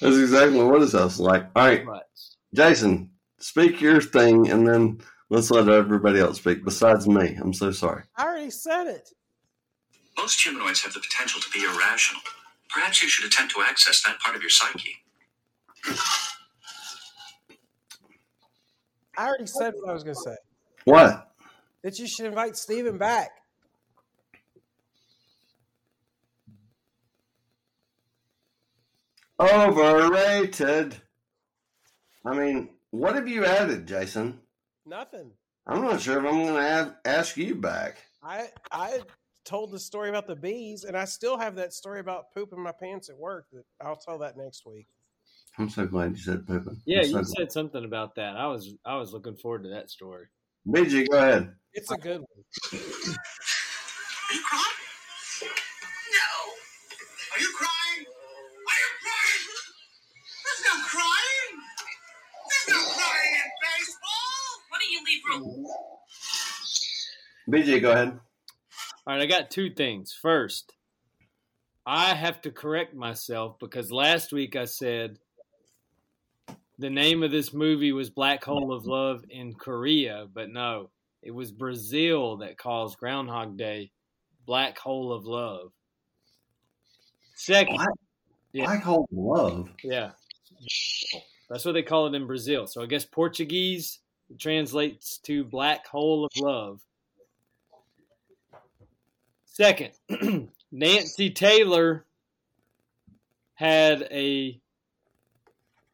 S1: That's exactly what his house is like. All right,
S2: But
S1: Jason, speak your thing, and then let's let everybody else speak. Besides me, I'm so sorry.
S3: I already said it.
S7: Most humanoids have the potential to be irrational. Perhaps you should attempt to access that part of your psyche.
S3: I already said what I was gonna say.
S1: What?
S3: That you should invite Steven back.
S1: Overrated. I mean, what have you added, Jason?
S3: Nothing.
S1: I'm not sure if I'm going to ask you back.
S3: I I told the story about the bees, and I still have that story about pooping my pants at work. That I'll tell that next week.
S1: I'm so glad you said pooping.
S2: yeah,
S1: I'm so
S2: you
S1: glad.
S2: said something about that. I was I was looking forward to that story.
S1: BG, go ahead.
S3: It's a good one.
S7: Are you crying? No. Are you crying? Are you crying? There's no crying. There's no crying in baseball.
S6: Why don't you leave room?
S1: BG, go ahead.
S2: All right, I got two things. First, I have to correct myself because last week I said the name of this movie was Black Hole of Love in Korea, but no, it was Brazil that calls Groundhog Day Black Hole of Love. Second,
S1: Black,
S2: Yeah.
S1: Black hole of love.
S2: yeah, that's what they call it in Brazil. So I guess Portuguese translates to Black Hole of Love. Second, *clears throat* Nancy Taylor had a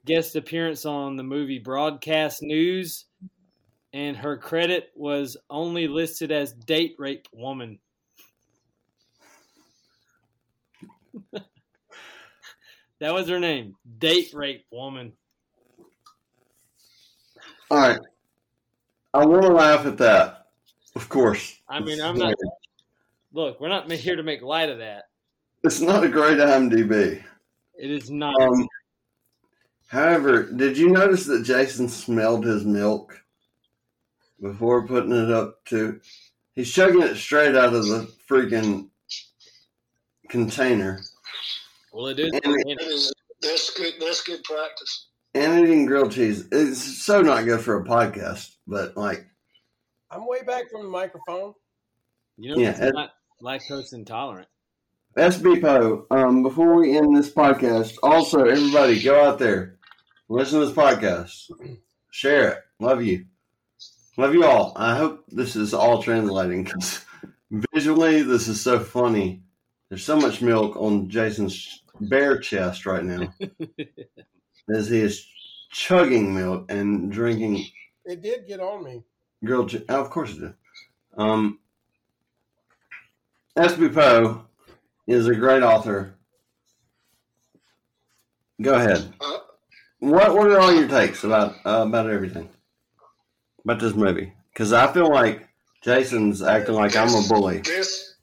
S2: guest appearance on the movie Broadcast News, and her credit was only listed as date rape woman. *laughs* that was her name, date rape woman.
S1: All right. I want to laugh at that. Of course.
S2: I mean, I'm not. Look, we're not here to make light of that.
S1: It's not a great IMDb.
S2: It is not.
S1: Um, however, did you notice that Jason smelled his milk before putting it up to? He's chugging it straight out of the freaking container
S2: well, it is.
S1: and-
S2: you
S4: That that's good. That's good practice.
S1: and eating grilled cheese. It's so not good for a podcast, but like,
S3: I'm way back from the microphone.
S2: you know
S1: Yeah,
S2: it's
S1: it-
S2: not lactose intolerant.
S1: SB Poe, um, before we end this podcast, also, everybody go out there, listen to this podcast, share it. Love you. Love you all. I hope this is all translating because visually, this is so funny. There's so much milk on Jason's bare chest right now *laughs* as he is chugging milk and drinking
S3: It did get on me.
S1: grilled cheese. Oh, of course it did. Um, SB Poe is a great author. Go ahead.
S4: Uh,
S1: What are all your takes about uh, about everything about this movie? Because I feel like Jason's acting like I'm a bully,
S4: this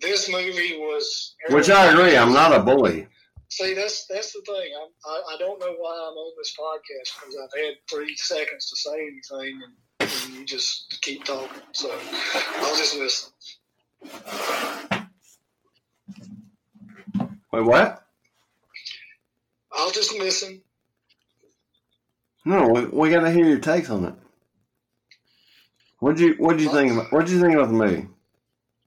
S4: this movie was.
S1: which I agree. I'm not a bully.
S4: See, that's that's the thing. I'm, I I don't know why I'm on this podcast because I've had three seconds to say anything, and, and you just keep talking. So I'll just listen.
S1: Wait, what?
S4: I'll just listen.
S1: No, we, we got to hear your takes on it. What would you What you think about What would you think about the movie?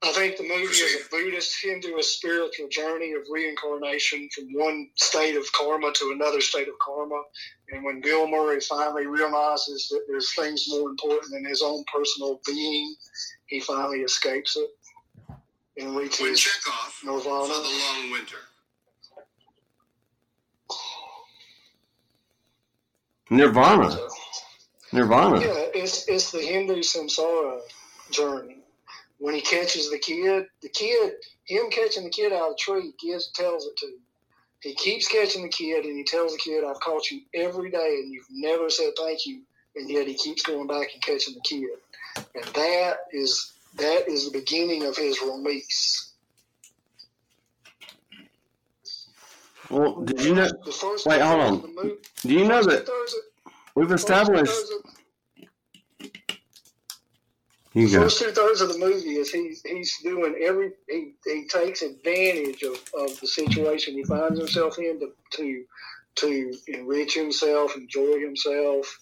S4: I think the movie is a Buddhist Hinduist spiritual journey of reincarnation from one state of karma to another state of karma. And when Bill Murray finally realizes that there's things more important than his own personal being, he finally escapes it and
S5: When
S4: reaches
S5: Chekhov for the long winter.
S1: Nirvana. Nirvana.
S4: yeah, it's it's the Hindu samsara journey. When he catches the kid, the kid, him catching the kid out of the tree, gives tells it to him. He keeps catching the kid, and he tells the kid, "I've caught you every day, and you've never said thank you." And yet he keeps going back and catching the kid, and that is that is the beginning of his release.
S1: Well, did you know?
S4: The first
S1: Wait, hold on.
S4: movie-
S1: Do you know that we've established? You go.
S4: first two thirds of the movie is he's he's doing every he, he takes advantage of, of the situation he finds himself in to, to to enrich himself, enjoy himself,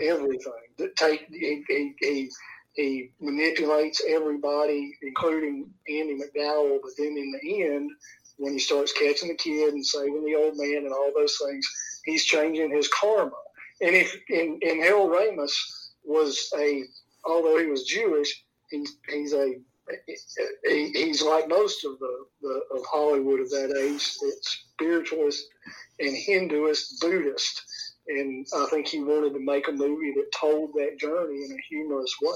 S4: everything. That take he, he, he he manipulates everybody, including Andie MacDowell. But then in the end, when he starts catching the kid and saving the old man and all those things, he's changing his karma. And if in and Harold Ramis was a although he was Jewish, he's he's a he, he's like most of the, the of Hollywood of that age, it's spiritualist and Hinduist, Buddhist, and I think he wanted to make a movie that told that journey in a humorous way.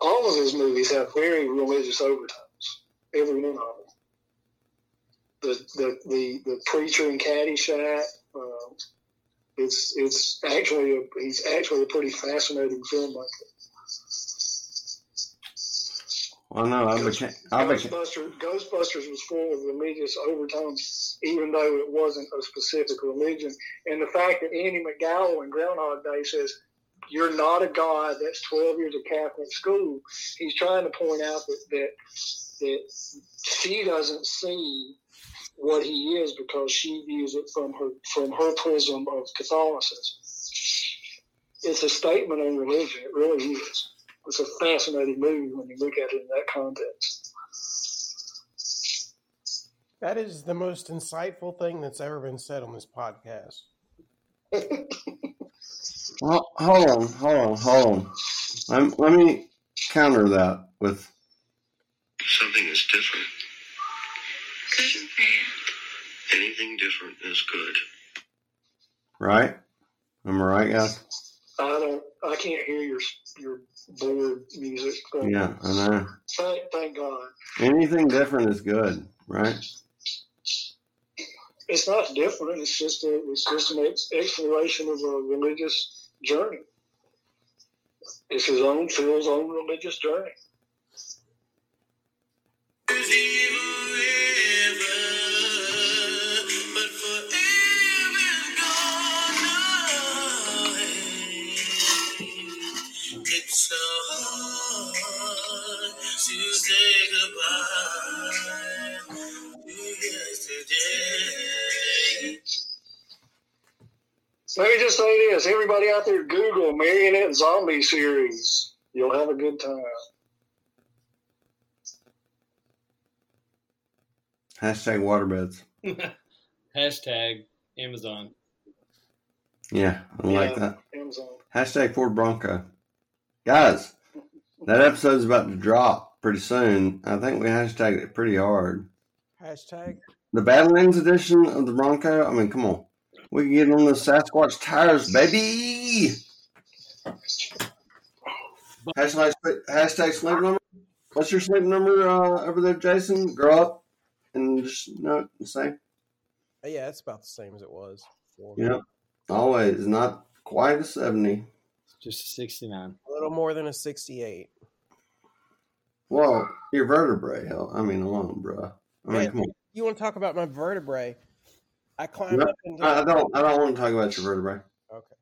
S4: All of his movies have very religious overtones, every one of them. The the the, the preacher in Caddyshack. Uh, it's it's actually a, he's actually a pretty fascinating filmmaker.
S1: I know. I became. I became.
S4: Ghostbusters, Ghostbusters was full of religious overtones, even though it wasn't a specific religion. And the fact that Andie MacDowell in Groundhog Day says, "You're not a god." That's twelve years of Catholic school. He's trying to point out that that that she doesn't see what he is because she views it from her from her prism of Catholicism. It's a statement on religion. It really is. It's a fascinating movie when you look at it in that context.
S3: That is the most insightful thing that's ever been said on this podcast. *laughs*
S1: Well, hold on, hold on, hold on. Let, let me counter that with
S5: Something is different.
S6: Good man.
S5: Anything different is good.
S1: right. Am I right, guys?
S4: I don't. I can't hear your your board music. but
S1: Yeah, I know.
S4: Thank, thank God.
S1: Anything different is good, right?
S4: It's not different. It's just a. It's just an exploration of a religious journey. It's his own Phil's own religious journey. Let me just say this: everybody out there, Google Marionette Zombie series. You'll have a good time.
S1: Hashtag waterbeds. *laughs*
S2: Hashtag Amazon.
S1: Yeah, I like that.
S4: Amazon.
S1: Hashtag Ford Bronco. Guys, that episode's about to drop pretty soon. I think we hashtagged it pretty hard.
S3: Hashtag.
S1: The Badlands edition of the Bronco. I mean, come on. We can get on the Sasquatch tires, baby. Hashtag, hashtag sleep number. What's your sleep number uh, over there, Jason? Grow up and just you know same.
S3: Yeah, it's about the same as it was. before.
S1: Yep. Always not quite a seventy.
S2: Just a 69.
S3: A little more than a 68.
S1: Well, your vertebrae. Hell, I mean, alone, bro. I mean,
S3: Man,
S1: come on.
S3: You want to talk about my vertebrae? I climbed
S1: Yep.
S3: up into.
S1: I I don't. I don't want to talk about your vertebrae.
S3: okay.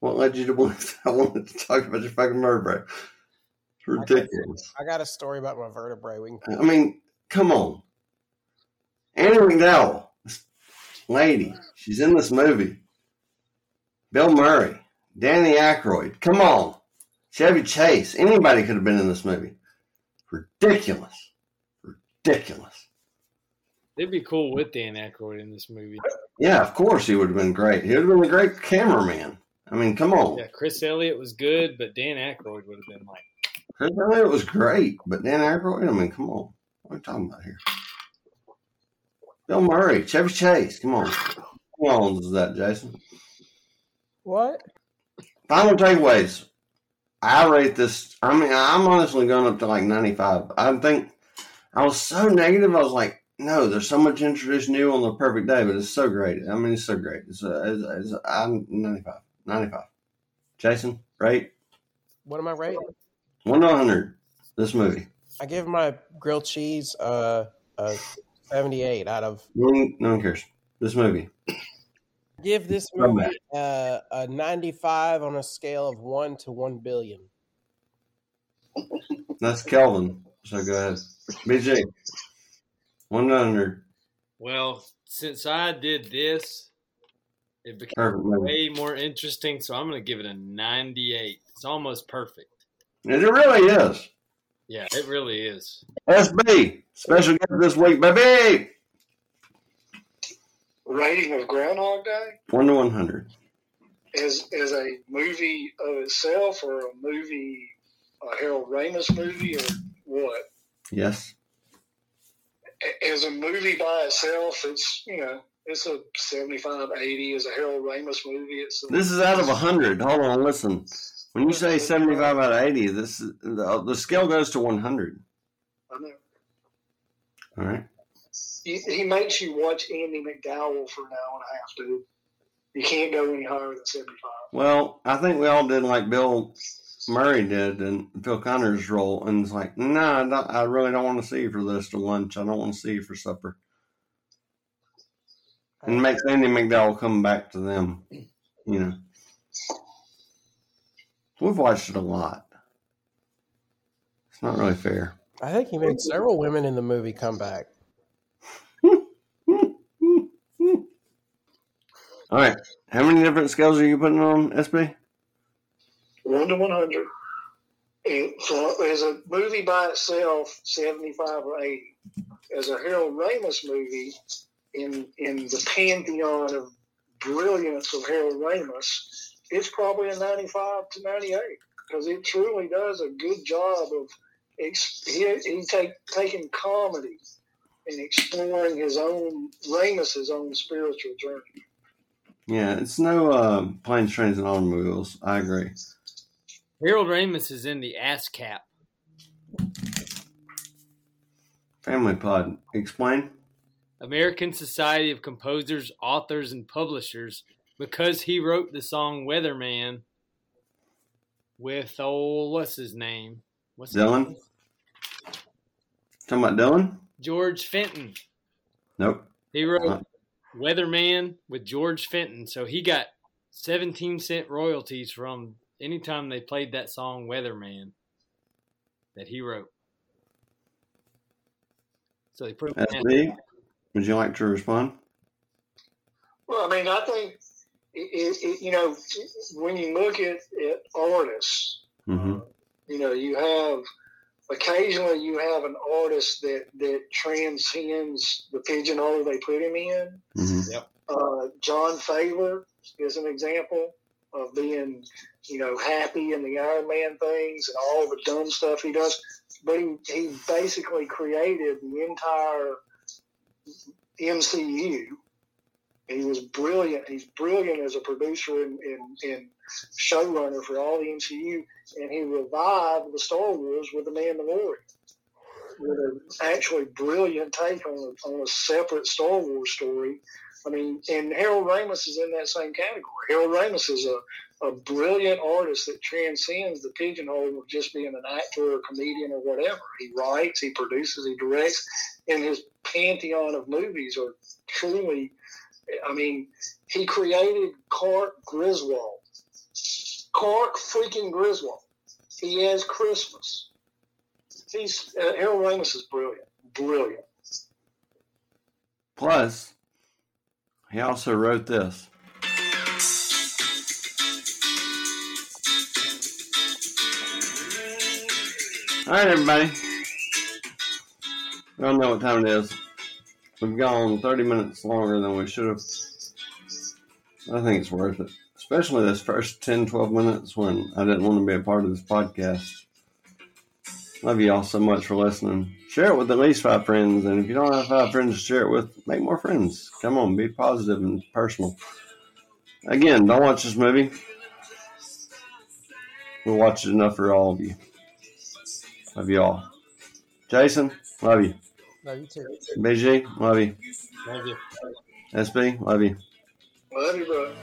S1: What led you to believe *laughs* I wanted to talk about your fucking vertebrae? It's ridiculous.
S3: I got a story about my vertebrae. We can.
S1: I mean, come on. Annie McDowell, this lady, she's in this movie. Bill Murray, Danny Aykroyd. Come on. Chevy Chase. Anybody could have been in this movie. Ridiculous. Ridiculous.
S2: It'd be cool with Dan Aykroyd in this movie.
S1: Yeah, of course he would have been great. He would have been a great cameraman. I mean, come on.
S2: Yeah, Chris Elliott was good, but Dan Aykroyd would have been like,
S1: Chris Elliott was great, but Dan Aykroyd, I mean, come on. What are we talking about here? Bill Murray, Chevy Chase, come on. How long is that, Jason?
S3: What?
S1: Final takeaways. I rate this. I mean, I'm honestly going up to like 95. I think I was so negative. I was like, no, there's so much introduced new on the perfect day, but it's so great. I mean, it's so great. It's, uh, it's, it's I'm 95. 95. Jason, rate
S3: What am I right?
S1: 1 to 100. This movie.
S3: I give my grilled cheese uh, a 78 out of.
S1: No one, no one cares. This movie.
S3: Give this movie uh, a 95 on a scale of 1 to 1 billion.
S1: That's Kelvin. So go ahead. BJ. 1 to 100.
S2: well, since I did this, it became
S1: Perfect
S2: way more interesting. So I'm going to give it a 98. It's almost perfect.
S1: It really is.
S2: Yeah, it really is.
S1: SB. Special guest this week, baby.
S4: Rating of Groundhog Day
S1: 1 to 100.
S4: as as a movie of itself, or a movie, a Harold Ramis movie, or what?
S1: Yes.
S4: As a movie by itself, it's you know it's a 75, 80. As a Harold Ramis movie, it's a,
S1: This is out of 100. Hold on, listen. When you say 75 out of 80, this the, the scale goes to 100.
S4: I know.
S1: All right.
S4: He, he makes you watch Andie MacDowell for an hour and a half, dude. You can't go any higher than 75.
S1: Well, I think we all did like Bill Murray did and Phil Connor's role, and it's like, no, nah, I, don't- I really don't want to see you for this to lunch. I don't want to see you for supper. And makes Andie MacDowell come back to them, you know. We've watched it a lot. It's not really fair.
S3: I think he made several women in the movie come back. *laughs*
S1: All right. How many different scales are you putting on, SB?
S4: 1 to 100. And for, as a movie by itself, 75 or 80. As a Harold Ramis movie, in, in the pantheon of brilliance of Harold Ramis, it's probably a 95 to 98 because it truly does a good job of he, he take, taking comedy and exploring his own, Ramis's own spiritual journey.
S1: Yeah, it's no uh, planes, trains, and automobiles. I agree.
S2: Harold Ramis is in the ASCAP.
S1: Family Pod. Explain.
S2: American Society of Composers, Authors, and Publishers because he wrote the song Weatherman with old what's his name? What's
S1: Dylan?
S2: name?
S1: Talking about Dylan?
S2: George Fenton.
S1: Nope.
S2: He wrote
S1: Huh.
S2: Weatherman with George Fenton, so he got 17 cent royalties from anytime they played that song Weatherman that he wrote. So they put him in
S1: would you like to respond?
S4: Well, I mean, I think it, it, it, you know when you look at, at artists,
S1: Mm-hmm.
S4: you know, you have occasionally you have an artist that that transcends the pigeonhole they put him in.
S1: Mm-hmm.
S4: Uh, Jon Favreau is an example of being, you know, happy and the Iron Man things and all the dumb stuff he does. But he, he basically created the entire MCU. He was brilliant. He's brilliant as a producer and, and, and showrunner for all the MCU, and he revived the Star Wars with the Mandalorian, with an actually brilliant take on a, on a separate Star Wars story. I mean, and Harold Ramis is in that same category. Harold Ramis is a, a brilliant artist that transcends the pigeonhole of just being an actor or comedian or whatever. He writes, he produces, he directs, and his pantheon of movies are truly. I mean, he created Clark Griswold. Clark freaking Griswold. He has Christmas. He's uh, Harold Ramis is brilliant, brilliant.
S1: Plus, he also wrote this. All right, everybody. I don't know what time it is. We've gone 30 minutes longer than we should have. I think it's worth it, especially this first 10, 12 minutes when I didn't want to be a part of this podcast. Love you all so much for listening. Share it with at least five friends, and if you don't have five friends to share it with, make more friends. Come on, be positive and personal. Again, don't watch this movie. We'll watch it enough for all of you. Love you all. Jason, love you.
S3: No, you too.
S1: BG, love you.
S2: Love you.
S1: SB, love you.
S4: Love you, bro.